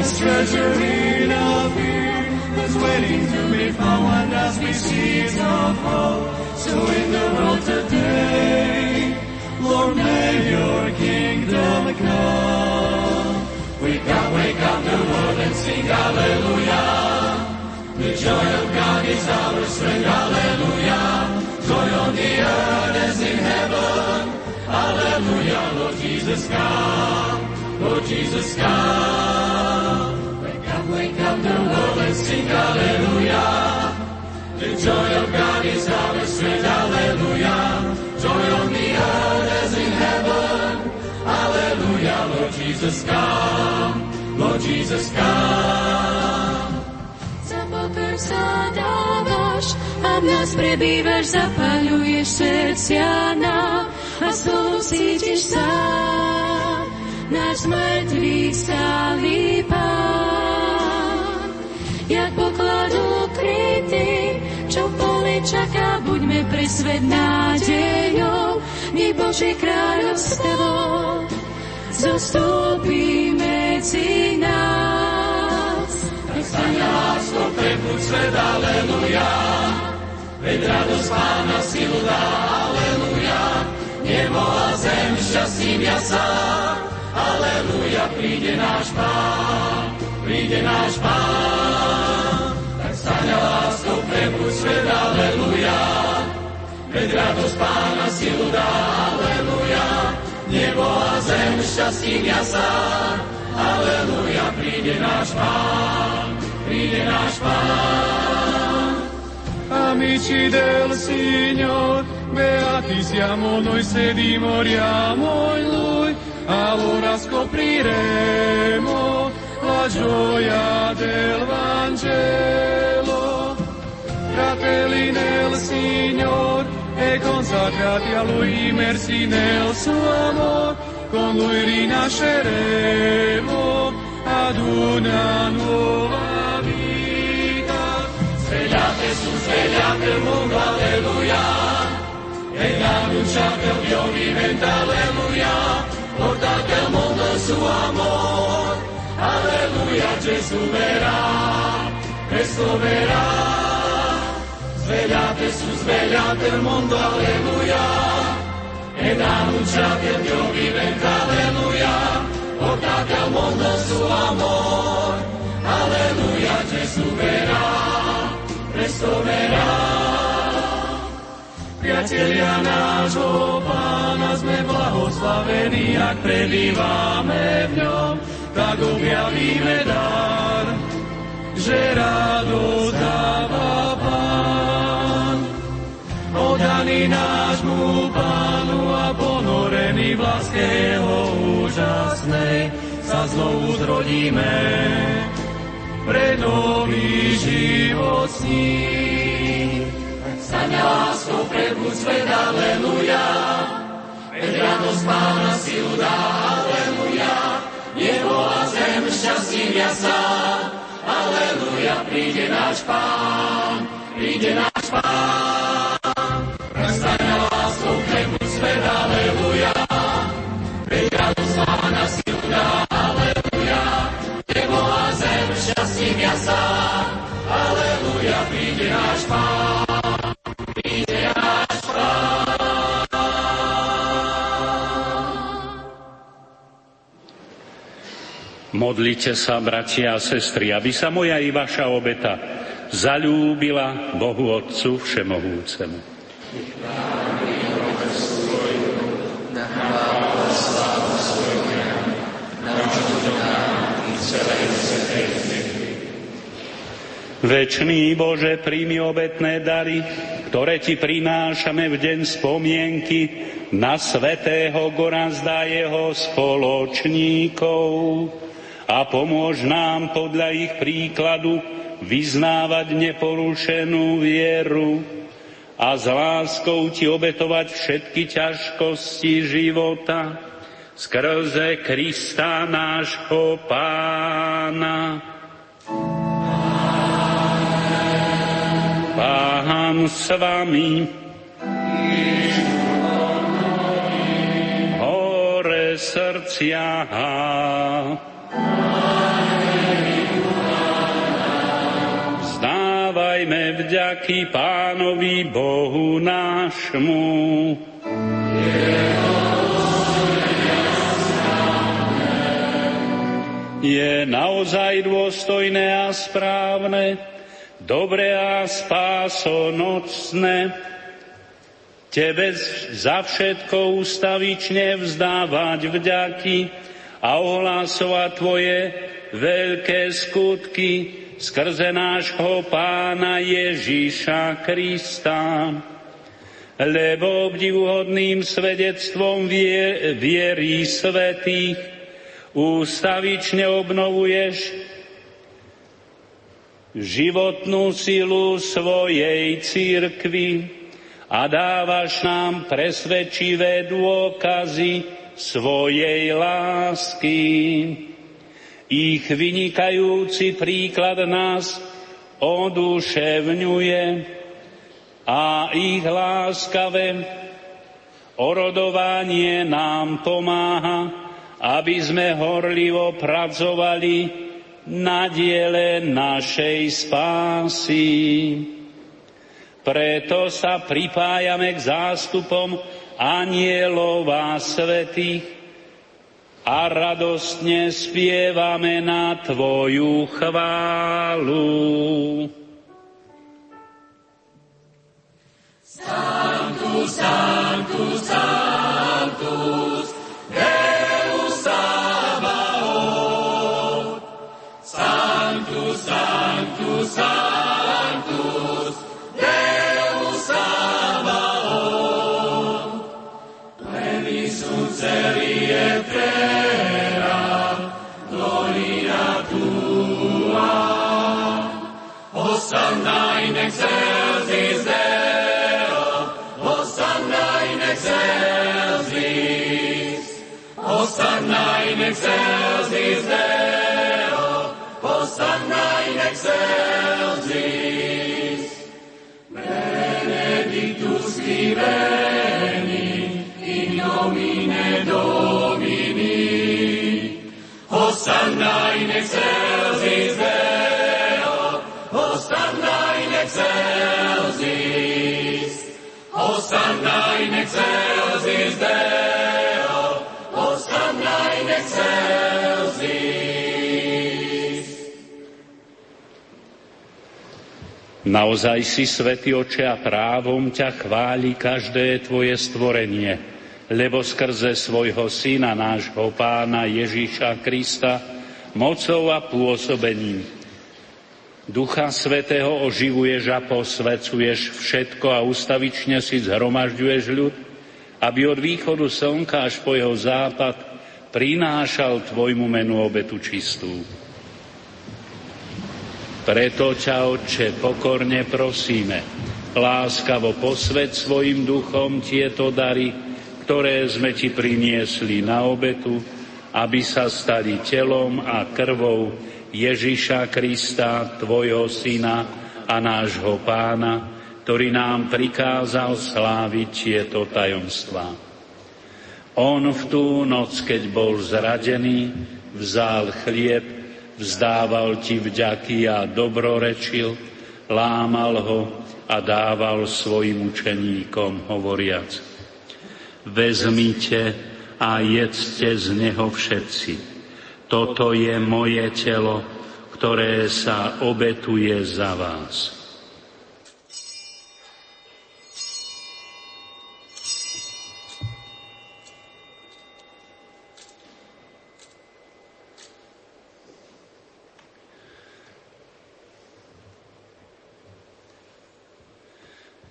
[SPEAKER 9] As treasure in a field that's waiting to be found as we seeds of hope. So in the world today, Lord, may your kingdom come. Wake up, wake up the world and sing hallelujah. The Jesus, come. Lord Jesus, come. Wake up, wake up the world and sing hallelujah. The joy of God is our strength, hallelujah. Joy on the earth as in heaven. Hallelujah, Lord Jesus, come. Lord Jesus, come. Zapokr sa dávaš a v nás prebývaš, zapáľuješ srdcia nám slovo cítiš sám. Náš mŕtvý stály pán. Jak poklad ukrytý, čo poli čaká, buďme pre svet nádejou, my Božie kráľovstvo zostúpi medzi nás. Prestane láskou prebuď svet, aleluja. Veď radosť Pána silu dá, aleluja. Nebo a zem šťastím jasá, aleluja. Príde náš Pán, príde náš Pán. Tak staň a láskou prebuď svet, aleluja. Veď radosť Pána silu dá, aleluja. Nebo a zem šťastím jasá, aleluja. Príde náš Pán, príde náš Pán. Amici del Signore, beati siamo noi se dimoriamo in Lui, allora scopriremo la gioia del Vangelo. Fratelli nel Signore e consacrati a Lui, immersi nel suo amore, con Lui rinasceremo ad una nuova su, svegliate il mondo, alleluia. E annunciate il Dio vivente, alleluia. Portate al mondo il suo amore, alleluia, Gesù verrà. Cristo verá. Svegliate su, svegliate il mondo, alleluia. Ed annunciate il Dio vivente, alleluia. Portate al mondo suo amor, alleluia. Gesù verá, presto verá. Priatelia nášho Pána sme blahoslavení, ak prebývame v ňom, tak objavíme dar, že radosť dáva Pán. Odaný nášmu Pánu a ponorený v láske Jeho úžasnej sa znovu zrodíme pre nový život s ním. Staň láskou prebuď svet, aleluja, veď radosť Pána silu dá, aleluja, nebo a zem šťastím jasá, aleluja, príde náš Pán, príde náš Pán. Staň láskou prebuď svet, aleluja, veď radosť Pána silu dá, šťastím jasá, aleluja, príde náš Pán.
[SPEAKER 3] Modlite sa, bratia a sestry, aby sa moja i vaša obeta zalúbila Bohu Otcu Všemohúcemu. Večný Bože, príjmi obetné dary, ktoré Ti prinášame v deň spomienky na svetého Gorazda jeho spoločníkov a pomôž nám podľa ich príkladu vyznávať neporušenú vieru a s láskou Ti obetovať všetky ťažkosti života skrze Krista nášho Pána. Pán s vami. Hore srdcia. Vzdávajme vďaky Pánovi Bohu nášmu. Je naozaj dôstojné a správne, dobre a spásonosné, Tebe za všetko ustavične vzdávať vďaky a ohlásovať Tvoje veľké skutky skrze nášho Pána Ježíša Krista. Lebo obdivuhodným svedectvom vier, viery svetých ústavične obnovuješ životnú silu svojej církvy a dávaš nám presvedčivé dôkazy svojej lásky. Ich vynikajúci príklad nás oduševňuje a ich láskavé orodovanie nám pomáha, aby sme horlivo pracovali na diele našej spásy. Preto sa pripájame k zástupom anielov a svetých a radostne spievame na Tvoju chválu.
[SPEAKER 9] Sanctus, Sanctus, Sanctus, Hosanna in excelsis Deo, Hosanna in excelsis. Benedictus qui veni in nomine Domini. Hosanna in excelsis Deo, excelsis, Hosanna in excelsis Deo,
[SPEAKER 3] Naozaj si, Svetý Oče, a právom ťa chváli každé Tvoje stvorenie, lebo skrze svojho Syna, nášho Pána Ježíša Krista, mocou a pôsobením. Ducha Svetého oživuješ a posvecuješ všetko a ustavične si zhromažďuješ ľud, aby od východu slnka až po jeho západ prinášal Tvojmu menu obetu čistú. Preto ťa, Otče, pokorne prosíme, láskavo posved svojim duchom tieto dary, ktoré sme Ti priniesli na obetu, aby sa stali telom a krvou Ježiša Krista, Tvojho Syna a nášho Pána, ktorý nám prikázal sláviť tieto tajomstvá. On v tú noc, keď bol zradený, vzal chlieb, vzdával ti vďaky a dobrorečil, lámal ho a dával svojim učeníkom, hovoriac. Vezmite a jedzte z neho všetci. Toto je moje telo, ktoré sa obetuje za vás.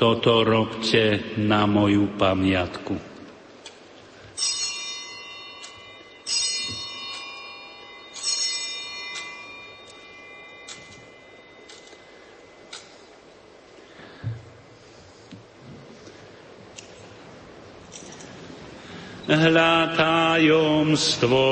[SPEAKER 3] Toto robte na moju pamiatku. hľa tajomstvo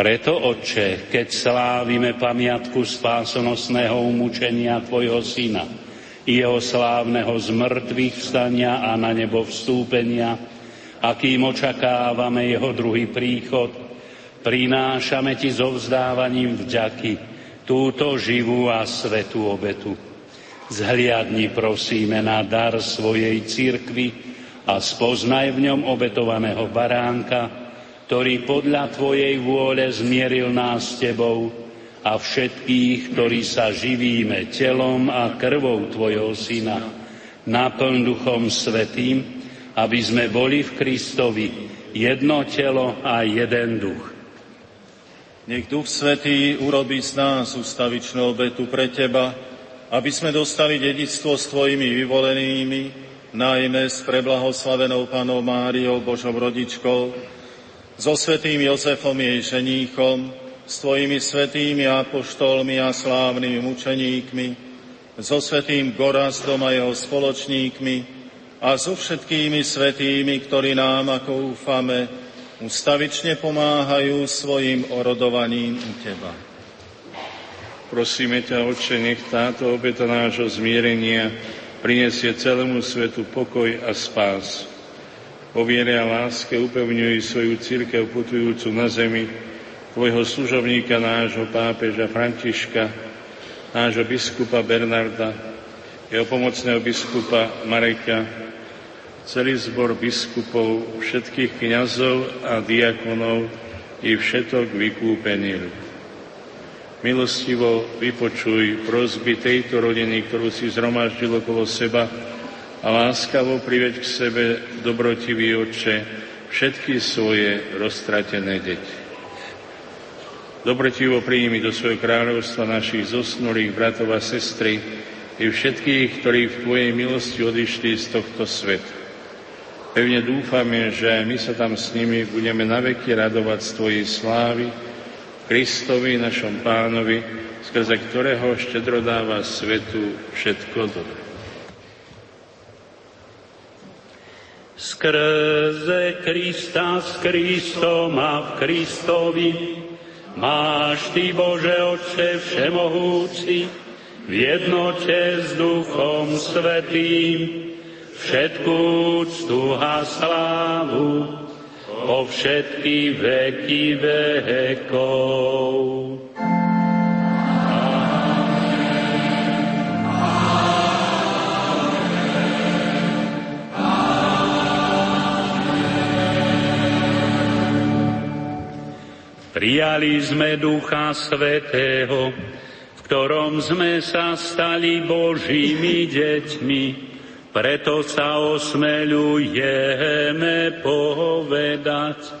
[SPEAKER 3] Preto, Otče, keď slávime pamiatku spásonosného umúčenia Tvojho Syna, jeho slávneho zmrtvých vstania a na nebo vstúpenia, akým očakávame jeho druhý príchod, prinášame ti so vzdávaním vďaky túto živú a svetú obetu. Zhliadni prosíme na dar svojej cirkvi a spoznaj v ňom obetovaného baránka, ktorý podľa Tvojej vôle zmieril nás s Tebou, a všetkých, ktorí sa živíme telom a krvou Tvojho Syna, naplň Duchom Svetým, aby sme boli v Kristovi jedno telo a jeden duch.
[SPEAKER 10] Nech Duch Svetý urobí z nás ustavičnú obetu pre Teba, aby sme dostali dedictvo s Tvojimi vyvolenými, najmä s preblahoslavenou Panou Máriou, Božou rodičkou, so svetým Jozefom jej ženíchom, s Tvojimi svetými apoštolmi a slávnymi mučeníkmi, so svetým Gorazdom a jeho spoločníkmi a so všetkými svetými, ktorí nám, ako úfame, ustavične pomáhajú svojim orodovaním u Teba.
[SPEAKER 6] Prosíme ťa, Oče, nech táto obeta nášho zmierenia prinesie celému svetu pokoj a spás. Po viere a láske upevňuj svoju církev putujúcu na zemi, tvojho služovníka, nášho pápeža Františka, nášho biskupa Bernarda, jeho pomocného biskupa Mareka, celý zbor biskupov, všetkých kňazov a diakonov i všetok vykúpený Milostivo vypočuj prosby tejto rodiny, ktorú si zhromaždil okolo seba a láskavo priveď k sebe, dobrotivý oče, všetky svoje roztratené deti. Dobretivo príjmi do svojho kráľovstva našich zosnulých bratov a sestry i všetkých, ktorí v Tvojej milosti odišli z tohto sveta. Pevne dúfame, že my sa tam s nimi budeme naveky radovať z Tvojej slávy, Kristovi, našom pánovi, skrze ktorého štedro dáva svetu všetko dobré.
[SPEAKER 3] Skrze Krista s Kristom a v Kristovi máš Ty, Bože Otče Všemohúci, v jednote s Duchom Svetým, všetkú úctu a slávu po všetky veky vekov. Prijali sme Ducha Svetého, v ktorom sme sa stali Božími deťmi, preto sa osmeľujeme povedať.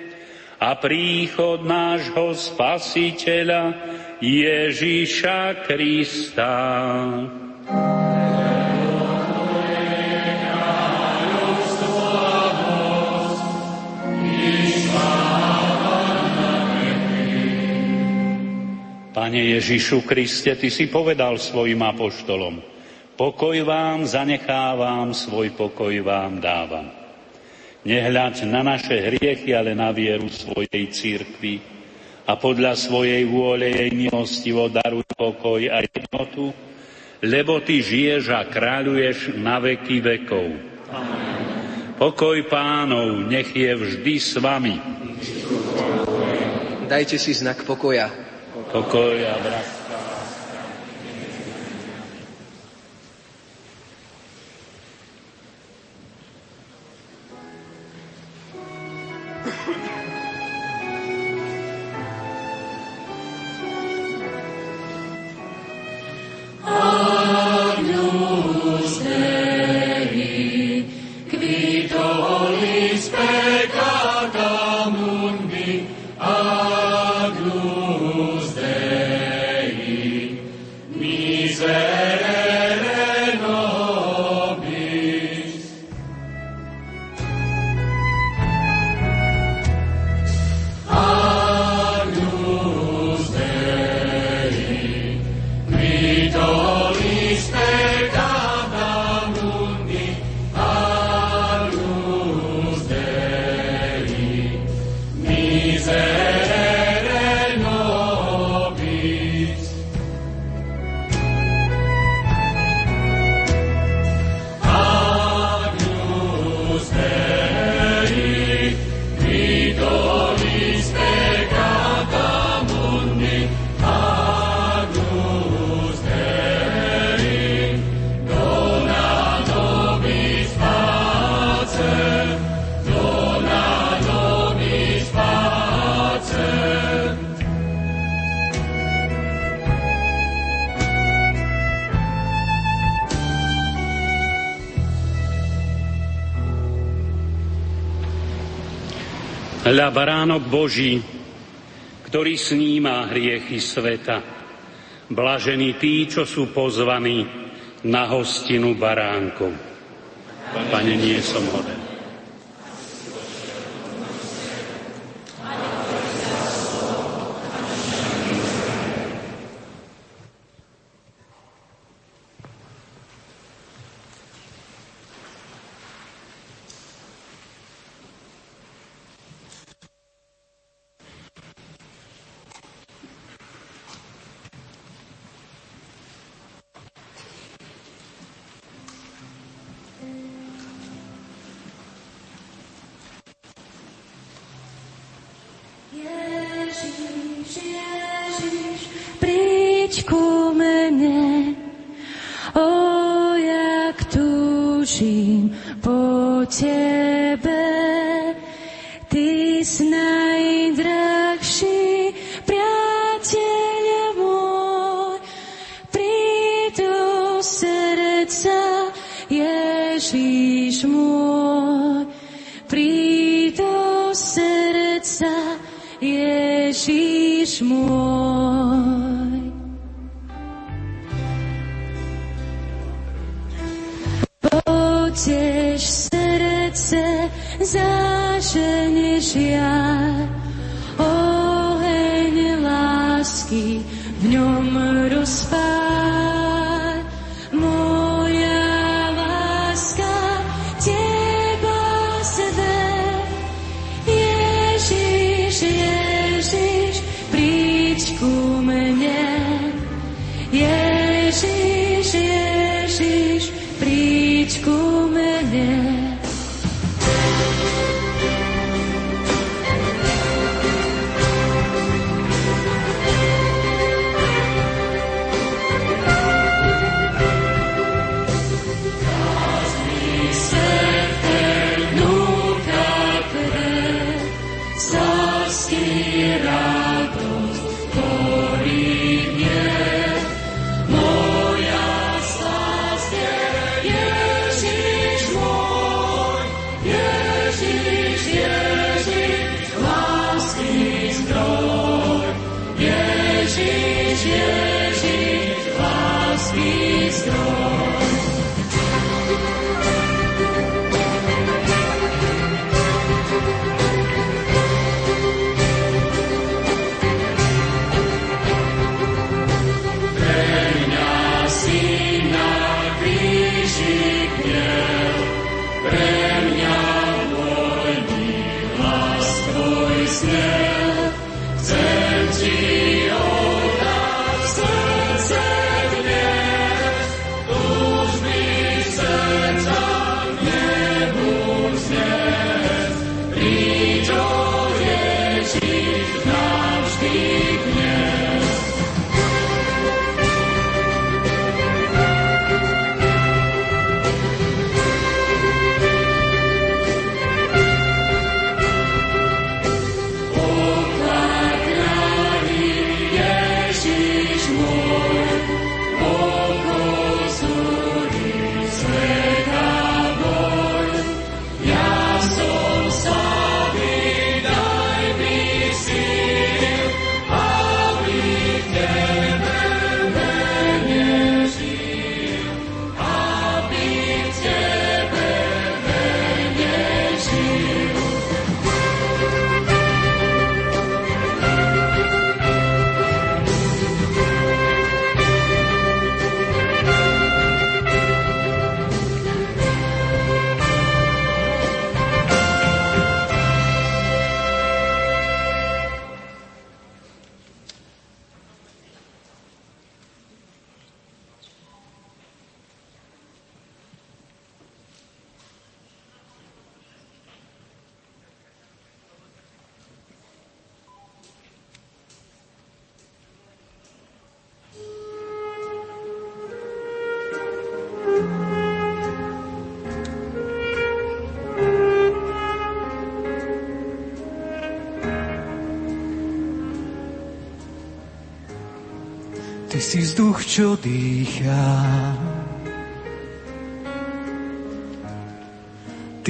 [SPEAKER 3] a príchod nášho Spasiteľa, Ježíša Krista. Pane Ježišu Kriste, Ty si povedal svojim apoštolom, pokoj vám zanechávam, svoj pokoj vám dávam. Nehľaď na naše hriechy, ale na vieru svojej církvy a podľa svojej vôle jej milostivo daruj pokoj a jednotu, lebo Ty žiješ a kráľuješ na veky vekov. Pokoj pánov nech je vždy s vami.
[SPEAKER 11] Dajte si znak pokoja.
[SPEAKER 3] Pokoja, brat.
[SPEAKER 2] Hľa baránok Boží, ktorý sníma hriechy sveta. Blažení tí, čo sú pozvaní na hostinu baránkov. Pane, nie som hoden.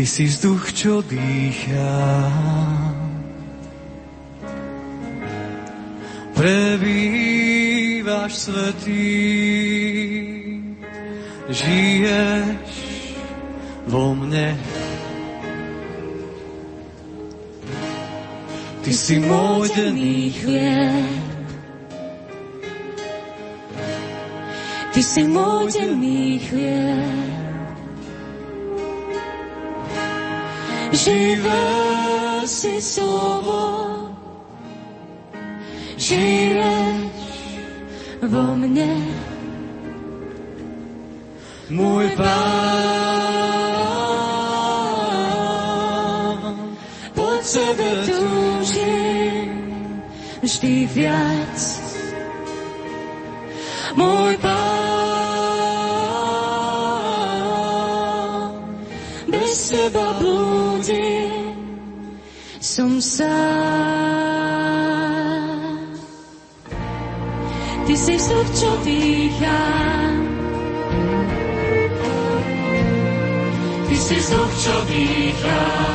[SPEAKER 4] Ty si vzduch, čo dýchá.
[SPEAKER 2] Prebývaš svetý, žiješ vo mne. Ty si môj denný chlieb, Ty si môj denný chlieb. Živé si slovo, žiješ vo mne. Môj pán, po tebe túžim vždy viac. Sám. Ty si vzduch, čo dýcham, Ty si vzduch, čo dýcham.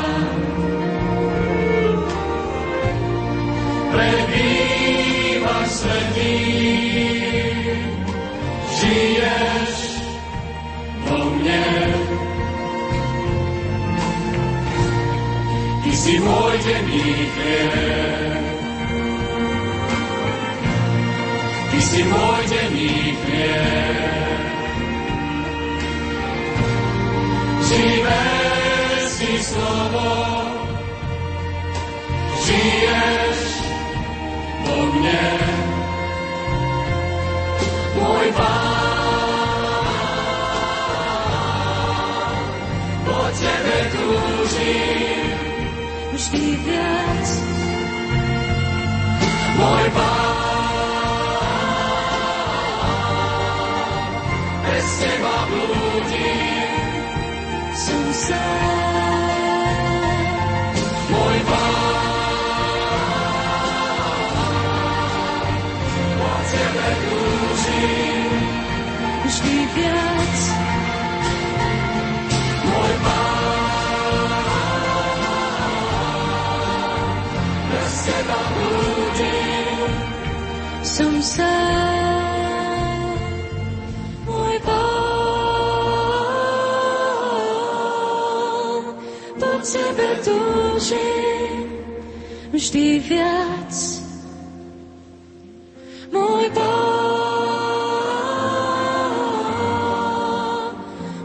[SPEAKER 2] Denný chlieb. Ty si môj denný chlieb. Živé si slovo, žiješ vo mne. Môj pán, po tebe túžim vždy viac. Môj pán, bez teba blúdim, som sám. Môj pán, po tebe túžim vždy viac. Túžim vždy viac. Môj pán,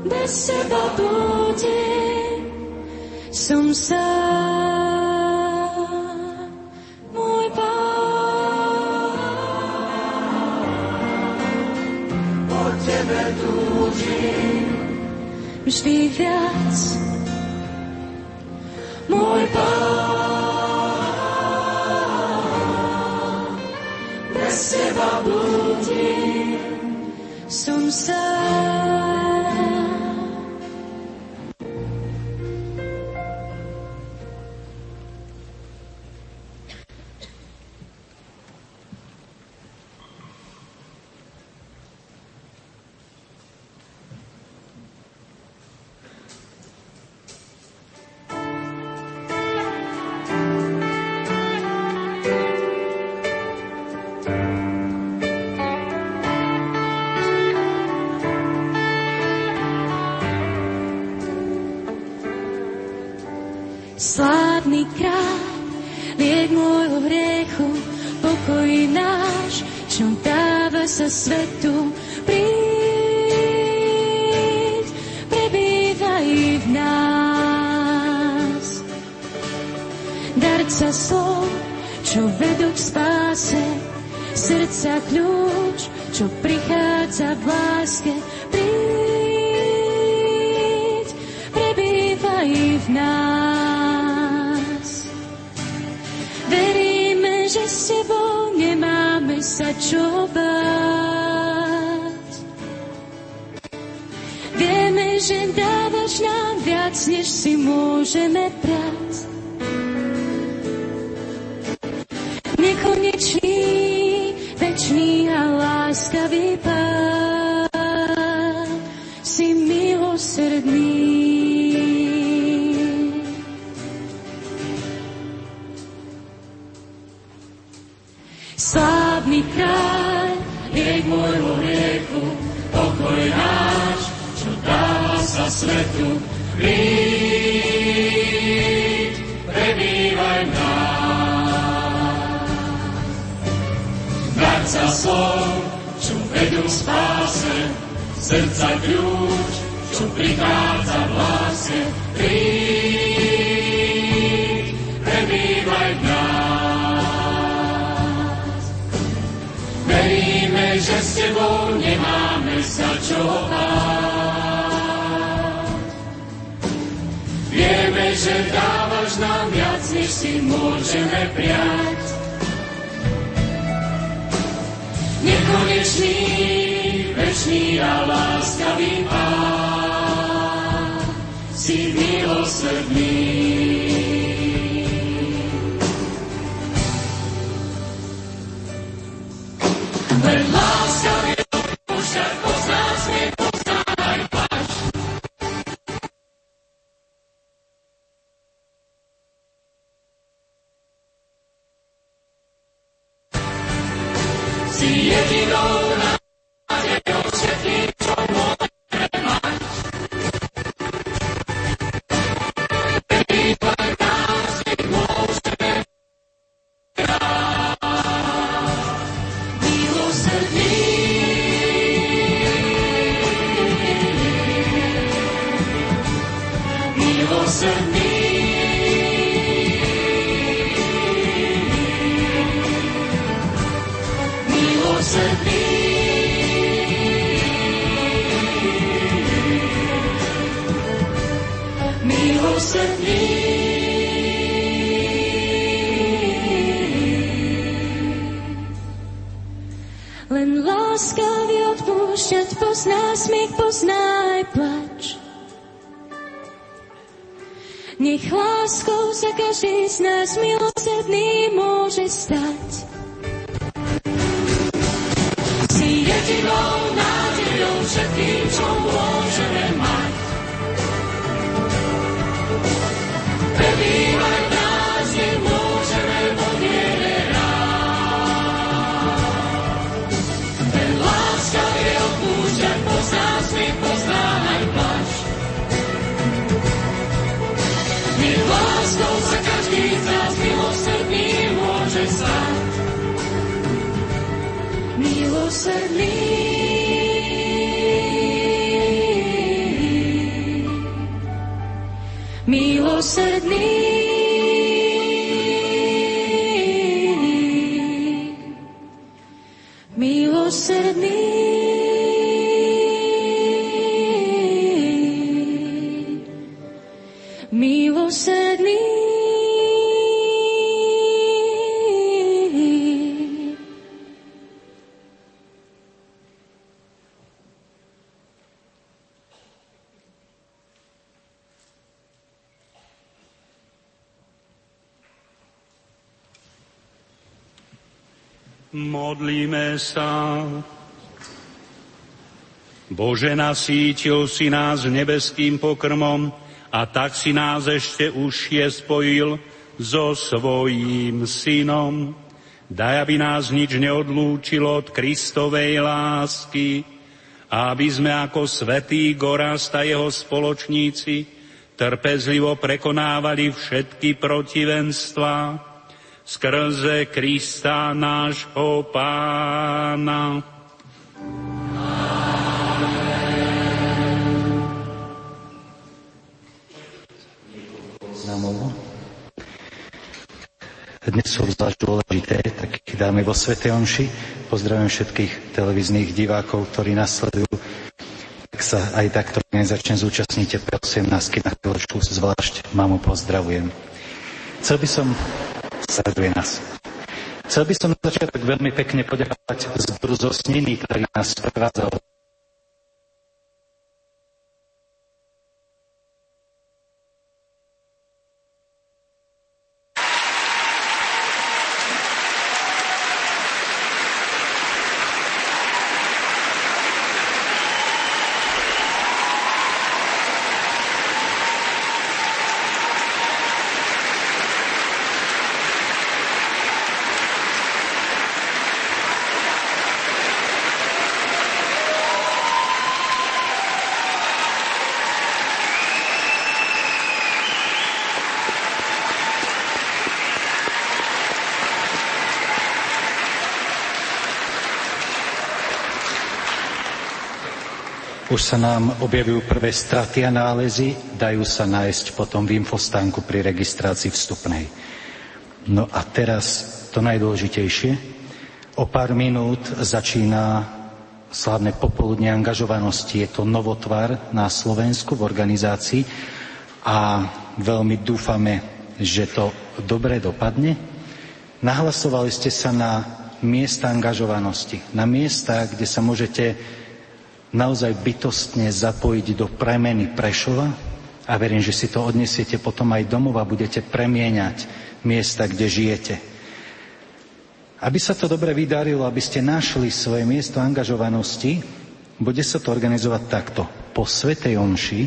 [SPEAKER 2] bez teba blúdim, som sám. Môj pán, po tebe túžim vždy viac. Večný a láskavý Pán, si milosrdný.
[SPEAKER 3] Bože, nasítil si nás nebeským pokrmom a tak si nás ešte užšie spojil so svojím synom. Daj, aby nás nič neodlúčilo od Kristovej lásky aby sme ako svetý Gorast a jeho spoločníci trpezlivo prekonávali všetky protivenstva skrze Krista nášho pána.
[SPEAKER 12] Dnes sú zvlášť dôležité, tak ich dáme vo Svete Omši. Pozdravujem všetkých televíznych divákov, ktorí nasledujú. Tak sa aj takto nezačne zúčastnite pre 18 na chvíľočku, zvlášť mamu pozdravujem. Chcel by som sleduje nás. Chcel by som na začiatok veľmi pekne poďakovať zboru zo Sniny, ktorý nás prevádzal Už sa nám objavujú prvé straty a nálezy, dajú sa nájsť potom v infostánku pri registrácii vstupnej. No a teraz to najdôležitejšie. O pár minút začína slavné popoludne angažovanosti. Je to novotvar na Slovensku v organizácii a veľmi dúfame, že to dobre dopadne. Nahlasovali ste sa na miesta angažovanosti, na miesta, kde sa môžete naozaj bytostne zapojiť do premeny Prešova a verím, že si to odnesiete potom aj domov a budete premieňať miesta, kde žijete. Aby sa to dobre vydarilo, aby ste našli svoje miesto angažovanosti, bude sa to organizovať takto. Po Svetej Omši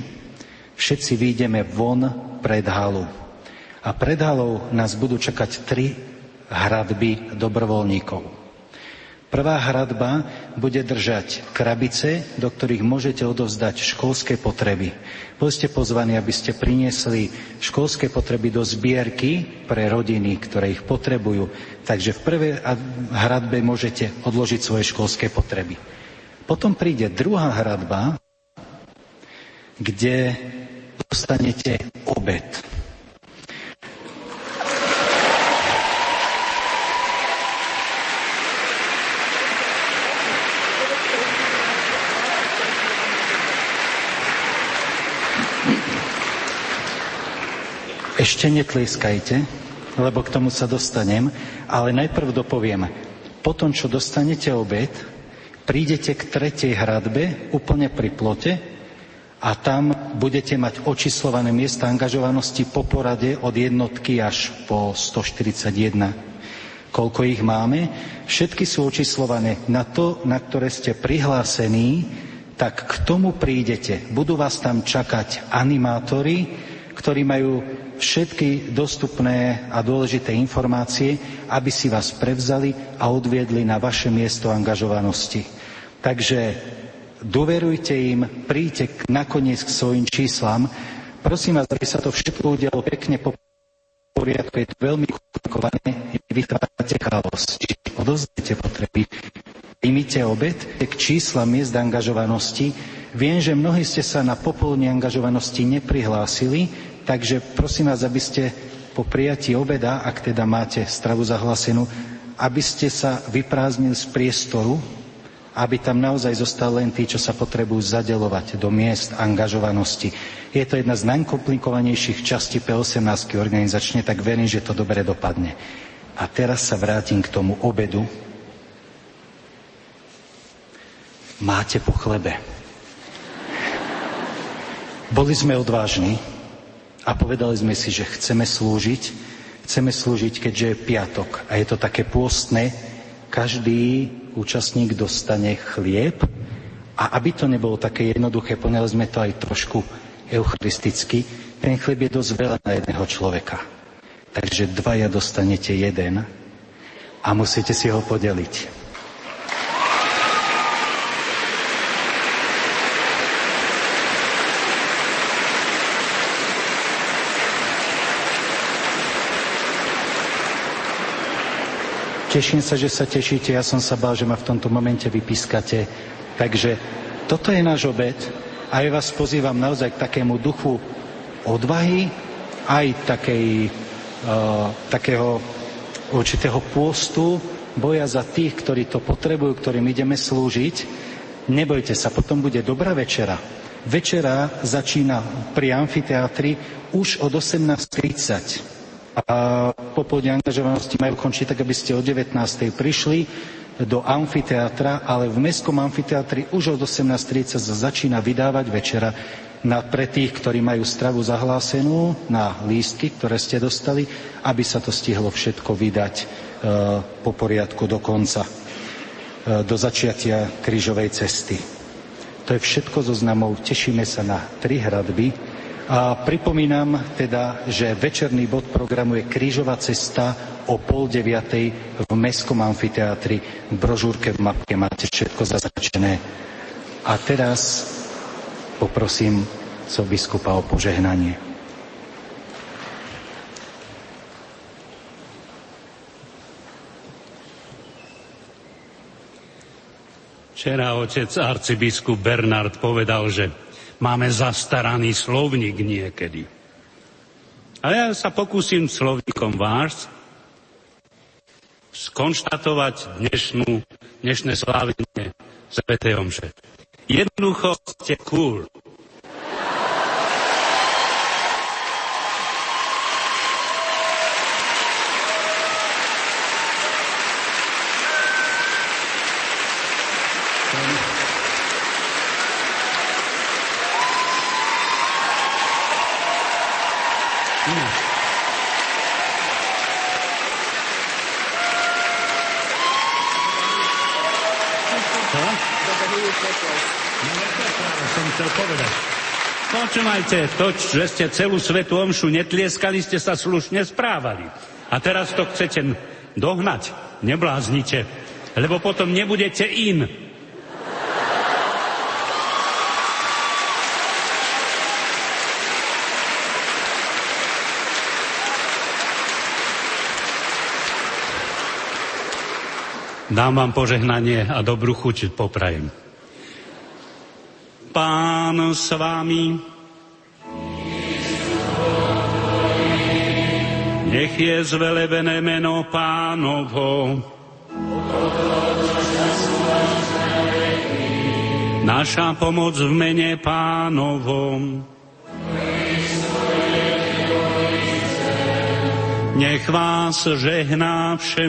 [SPEAKER 12] všetci výjdeme von pred halu. A pred halou nás budú čakať tri hradby dobrovoľníkov. Prvá hradba bude držať krabice, do ktorých môžete odovzdať školské potreby. Boli pozvaní, aby ste priniesli školské potreby do zbierky pre rodiny, ktoré ich potrebujú. Takže v prvej hradbe môžete odložiť svoje školské potreby. Potom príde druhá hradba, kde dostanete obed. Ešte netlieskajte, lebo k tomu sa dostanem, ale najprv dopoviem. Potom, čo dostanete obed, prídete k tretej hradbe, úplne pri plote, a tam budete mať očíslované miesta angažovanosti po porade od jednotky až po 141. Koľko ich máme? Všetky sú očíslované na to, na ktoré ste prihlásení, tak k tomu prídete. Budú vás tam čakať animátori, ktorí majú všetky dostupné a dôležité informácie, aby si vás prevzali a odviedli na vaše miesto angažovanosti. Takže dôverujte im, príďte nakoniec k svojim číslam. Prosím vás, aby sa to všetko udialo pekne po poriadku, je to veľmi komplikované, vytvárate chaos. Čiže odovzdajte potreby, imite obed k číslam miest angažovanosti. Viem, že mnohí ste sa na popoludne angažovanosti neprihlásili, Takže prosím vás, aby ste po prijatí obeda, ak teda máte stravu zahlasenú, aby ste sa vyprázdnili z priestoru, aby tam naozaj zostali len tí, čo sa potrebujú zadelovať do miest angažovanosti. Je to jedna z najkomplikovanejších častí P18 organizačne, tak verím, že to dobre dopadne. A teraz sa vrátim k tomu obedu. Máte po chlebe. Boli sme odvážni, a povedali sme si, že chceme slúžiť, chceme slúžiť, keďže je piatok a je to také pôstne, každý účastník dostane chlieb a aby to nebolo také jednoduché, poňali sme to aj trošku eucharisticky, ten chlieb je dosť veľa na jedného človeka. Takže dvaja dostanete jeden a musíte si ho podeliť. Teším sa, že sa tešíte. Ja som sa bál, že ma v tomto momente vypískate. Takže toto je náš obed a ja vás pozývam naozaj k takému duchu odvahy, aj takej, uh, takého určitého pôstu, boja za tých, ktorí to potrebujú, ktorým ideme slúžiť. Nebojte sa, potom bude dobrá večera. Večera začína pri amfiteátri už od 18.30 a popoludne angažovanosti majú končiť tak, aby ste o 19. prišli do amfiteátra, ale v Mestskom amfiteátri už od 18.30 začína vydávať večera na, pre tých, ktorí majú stravu zahlásenú na lístky, ktoré ste dostali, aby sa to stihlo všetko vydať e, po poriadku do konca, e, do začiatia krížovej cesty. To je všetko zo znamov. Tešíme sa na tri hradby, a pripomínam teda, že večerný bod programu je Krížová cesta o pol deviatej v Mestskom amfiteátri. V brožúrke v mapke máte všetko zaznačené. A teraz poprosím co biskupa o požehnanie.
[SPEAKER 3] Včera otec arcibiskup Bernard povedal, že máme zastaraný slovník niekedy. A ja sa pokúsim slovníkom váš skonštatovať dnešnú, dnešné slávenie Svetej Omše. Jednoducho ste cool. Som chcel povedať. Počúvajte, to, že ste celú svetu omšu netlieskali, ste sa slušne správali. A teraz to chcete dohnať. Nebláznite, lebo potom nebudete in. Dám vám požehnanie a dobrú chuť poprajem. Pán s vami. Nech je zvelebené meno pánovo. Naša pomoc v mene pánovom. Nech vás žehná všemo